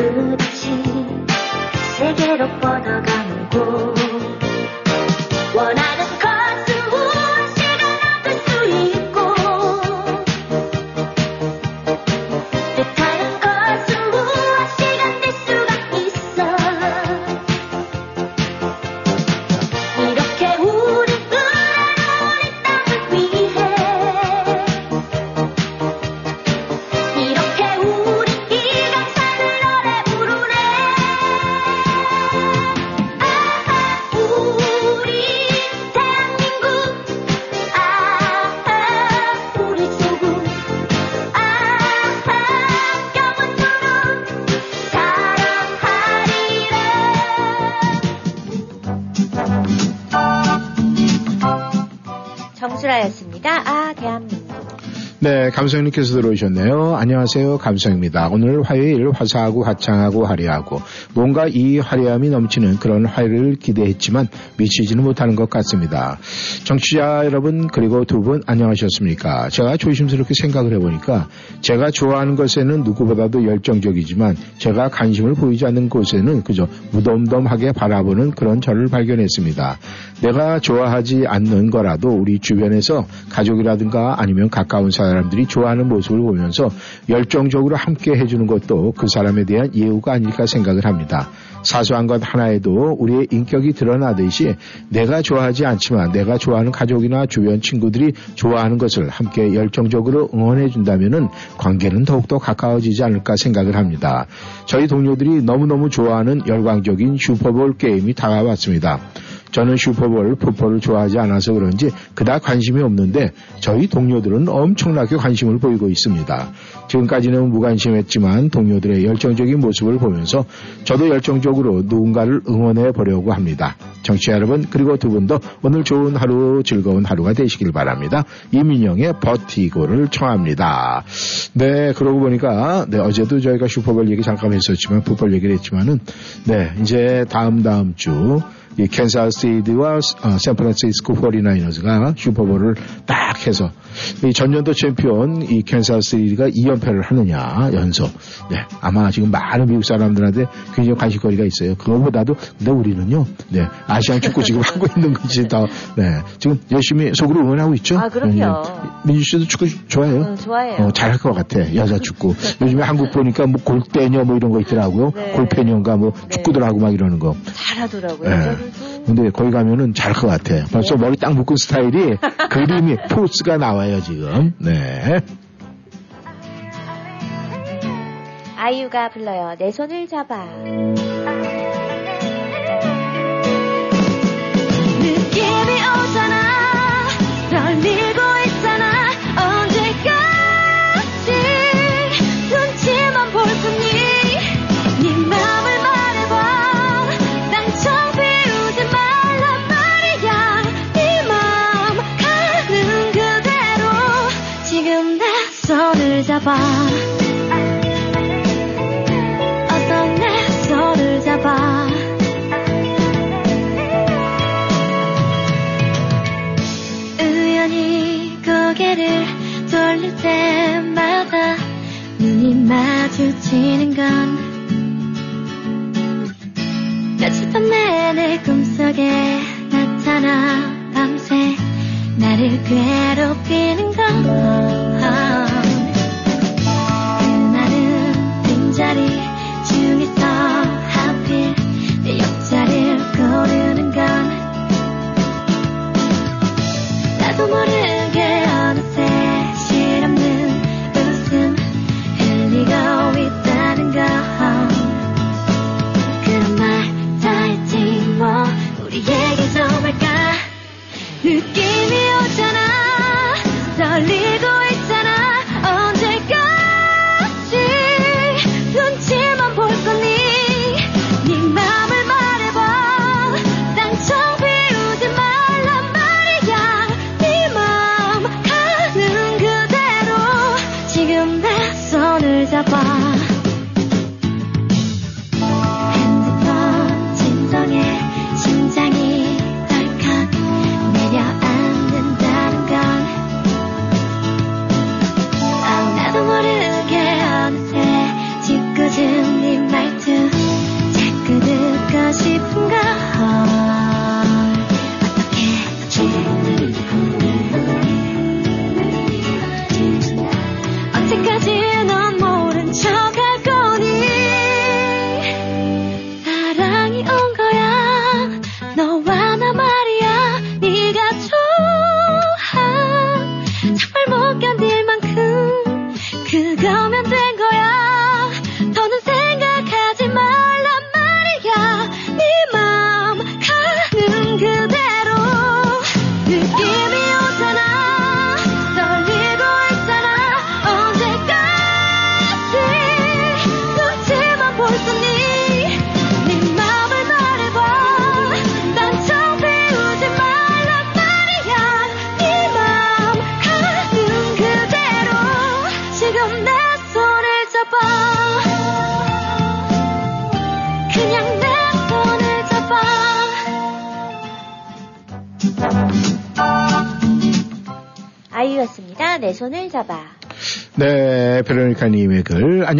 끝없이 세계로 뻗 감성님께서 들어오셨네요. 안녕하세요. 감성입니다. 오늘 화요일 화사하고 화창하고 화려하고 뭔가 이 화려함이 넘치는 그런 화요일을 기대했지만 미치지는 못하는 것 같습니다. 정치자 여러분 그리고 두 분 안녕하셨습니까? 제가 조심스럽게 생각을 해보니까 제가 좋아하는 것에는 누구보다도 열정적이지만 제가 관심을 보이지 않는 곳에는 그저 무덤덤하게 바라보는 그런 저를 발견했습니다. 내가 좋아하지 않는 거라도 우리 주변에서 가족이라든가 아니면 가까운 사람들이 좋아하는 모습을 보면서 열정적으로 함께 해주는 것도 그 사람에 대한 예우가 아닐까 생각을 합니다. 사소한 것 하나에도 우리의 인격이 드러나듯이 내가 좋아하지 않지만 내가 좋아하는 가족이나 주변 친구들이 좋아하는 것을 함께 열정적으로 응원해 준다면 관계는 더욱더 가까워지지 않을까 생각을 합니다. 저희 동료들이 너무너무 좋아하는 열광적인 슈퍼볼 게임이 다가왔습니다. 저는 슈퍼볼 풋볼을 좋아하지 않아서 그런지 그닥 관심이 없는데 저희 동료들은 엄청나게 관심을 보이고 있습니다. 지금까지는 무관심했지만 동료들의 열정적인 모습을 보면서 저도 열정적으로 누군가를 응원해 보려고 합니다. 정치 여러분 그리고 두 분도 오늘 좋은 하루 즐거운 하루가 되시길 바랍니다. 이민영의 버티고를 청합니다. 네 그러고 보니까 네, 어제도 저희가 슈퍼볼 얘기 잠깐 했었지만 풋볼 얘기를 했지만은 네 이제 다음 다음 주 이 캔사스시티와 어, 샌프란시스코 49ers가 슈퍼볼을 딱 해서 이 전년도 챔피언 이 캔사스시티가 2연패를 하느냐 연속. 네, 아마 지금 많은 미국 사람들한테 굉장히 관심거리가 있어요. 그거보다도 근데 우리는요, 네, 아시안 축구 지금 하고 있는 것이 더, 네, 지금 열심히 속으로 응원하고 있죠. 아, 그럼요. 네, 민주 씨도 축구 좋아해요. 음, 좋아해요. 어, 잘할 것 같아. 여자 축구. 요즘에 한국 보니까 뭐 골때녀 뭐 이런 거 있더라고요. 네. 골패녀인가 뭐 축구들 하고 막 이러는 거. 잘하더라고요. 네. 근데 거기 가면은 잘할 것 같아. 벌써 네. 머리 딱 묶은 스타일이 그림이 포스가 나와요 지금. 네. 아이유가 불러요. 내 손을 잡아. 느낌이 오잖아 손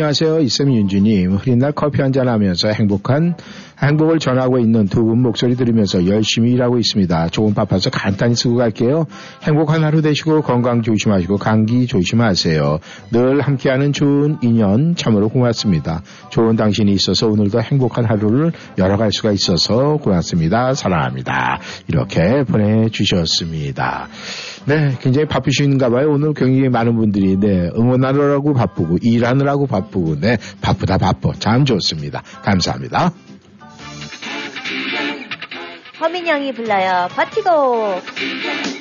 안녕하세요. 이쌤 윤주님. 흐린 날 커피 한잔 하면서 행복한, 행복을 전하고 있는 두 분 목소리 들으면서 열심히 일하고 있습니다. 좋은 바빠서 간단히 쓰고 갈게요. 행복한 하루 되시고 건강 조심하시고 감기 조심하세요. 늘 함께하는 좋은 인연 참으로 고맙습니다. 좋은 당신이 있어서 오늘도 행복한 하루를 열어갈 수가 있어서 고맙습니다. 사랑합니다. 이렇게 보내주셨습니다. 네, 굉장히 바쁘신가 봐요. 오늘 굉장히 많은 분들이 네, 응원하느라고 바쁘고 일하느라고 바쁘고 네, 바쁘다 바빠. 참 좋습니다. 감사합니다. 허민영이 불러요. 버티고.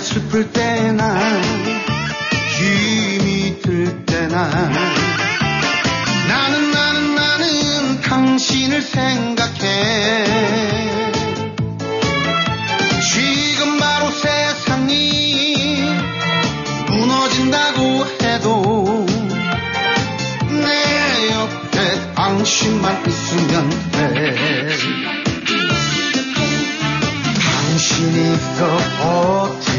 슬플 때나 힘이 들 때나 나는 나는 나는 당신을 생각해. 지금 바로 세상이 무너진다고 해도 내 옆에 당신만 있으면 돼. 당신이 있어 버틸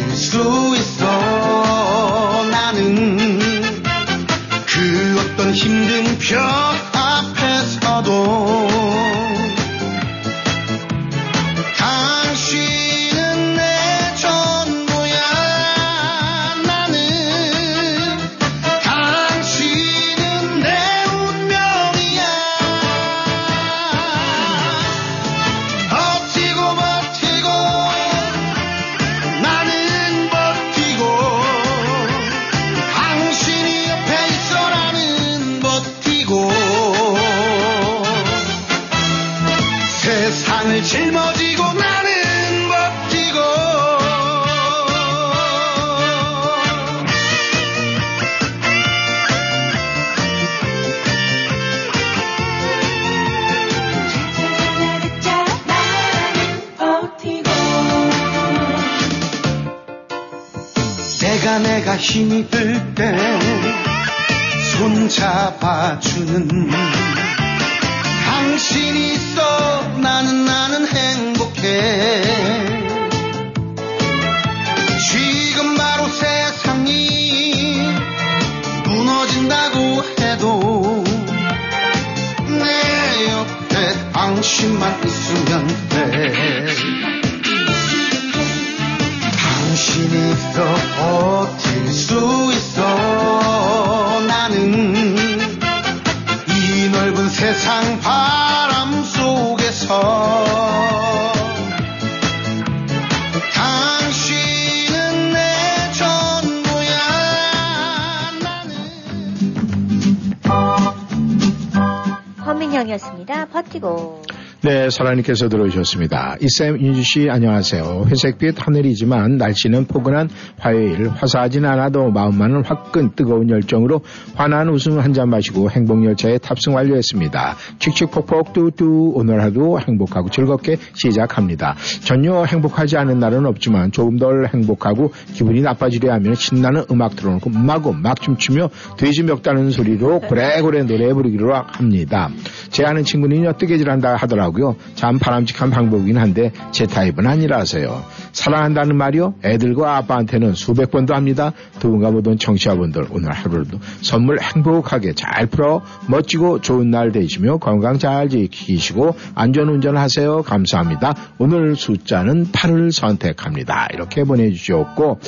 네, 사라님께서 들어오셨습니다. 이쌤 윤주 씨 안녕하세요. 회색빛 하늘이지만 날씨는 포근한 화요일 화사하진 않아도 마음만은 화끈 뜨거운 열정으로 환한 웃음 한 잔 마시고 행복열차에 탑승 완료했습니다. 칙칙폭폭 뚜뚜 오늘 하루 행복하고 즐겁게 시작합니다. 전혀 행복하지 않은 날은 없지만 조금 덜 행복하고 기분이 나빠지려 하면 신나는 음악 틀어놓고 마구 막 춤추며 돼지 멱다는 소리로 고래고래 노래 부르기로 합니다. 제 아는 친구는 엿뜨개질한다 하더라고요. 참 바람직한 방법이긴 한데 제 타입은 아니라서요. 사랑한다는 말이요. 애들과 아빠한테는 수백 번도 합니다. 두 분과 모든 청취자분들 오늘 하루도 선물 행복하게 잘 풀어 멋지고 좋은 날 되시며 건강 잘 지키시고 안전운전 하세요. 감사합니다. 오늘 숫자는 8을 선택합니다. 이렇게 보내주셨고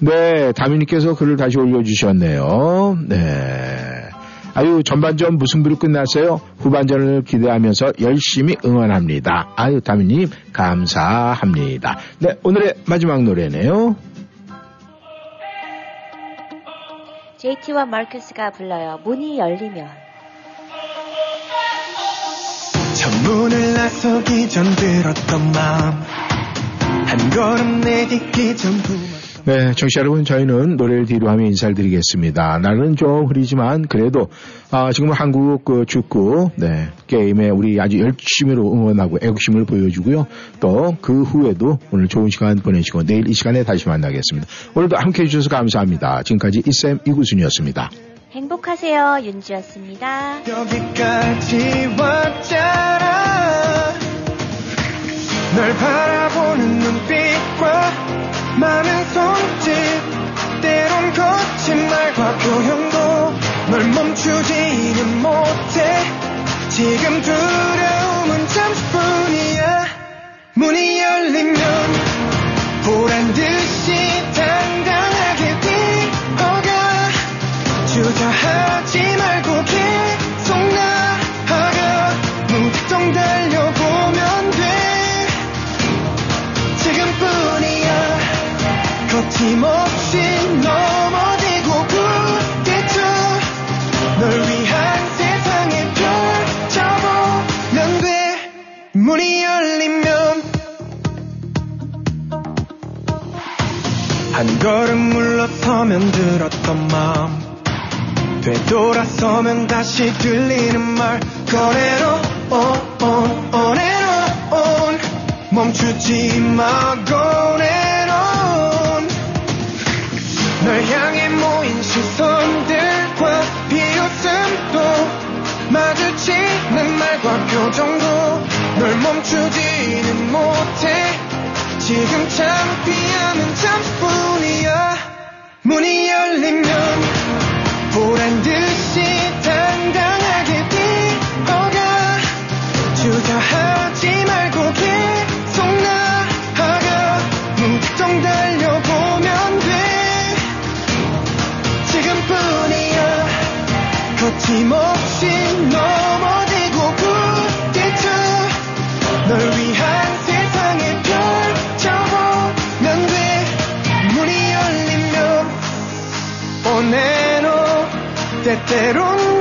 네 다미님께서 글을 다시 올려주셨네요. 네. 아유 전반전 무슨 부로 끝났어요? 후반전을 기대하면서 열심히 응원합니다. 아유 다미님 감사합니다. 네 오늘의 마지막 노래네요. JT와 마르크스가 불러요. 문이 열리면. 창문을 나서기 전 들었던 마음 한 걸음 내딛기 전 부모 네, 청취자 여러분, 저희는 노래를 뒤로 하며 인사를 드리겠습니다. 날은 좀 흐리지만 그래도 아, 지금 한국 그 축구 네, 게임에 우리 아주 열심히로 응원하고 애국심을 보여주고요. 또 그 후에도 오늘 좋은 시간 보내시고 내일 이 시간에 다시 만나겠습니다. 오늘도 함께 해주셔서 감사합니다. 지금까지 이쌤 이구순이었습니다. 행복하세요. 윤주였습니다. 여기까지 왔잖아 널 바라보는 눈빛과 많은 거친 말과 표현도 널 멈추지는 못해. 지금 두려움은 잠시뿐이야. 문이 열리면 보란 듯이 당당하게 뛰어가. 주저하지 말고 계속 나아가. 무작정 달려보면 돼. 지금뿐이야. 거침없이 문이 열리면 한 걸음 물러서면 들었던 마음. 되돌아서면 다시 들리는 말. 꺼내로 on on on 멈추지 마 go and 널 향해 모인 시선들과 비웃음도 마주치는 말과 표정도 널 멈추지는 못해. 지금 창피함은 잠시뿐이야. 문이 열리면 보란 듯이 당당하게 뛰어가. 주저하지 말고 계속 나아가. 무작정 달려보면 돼. 지금뿐이야. 거침없이 넘 meter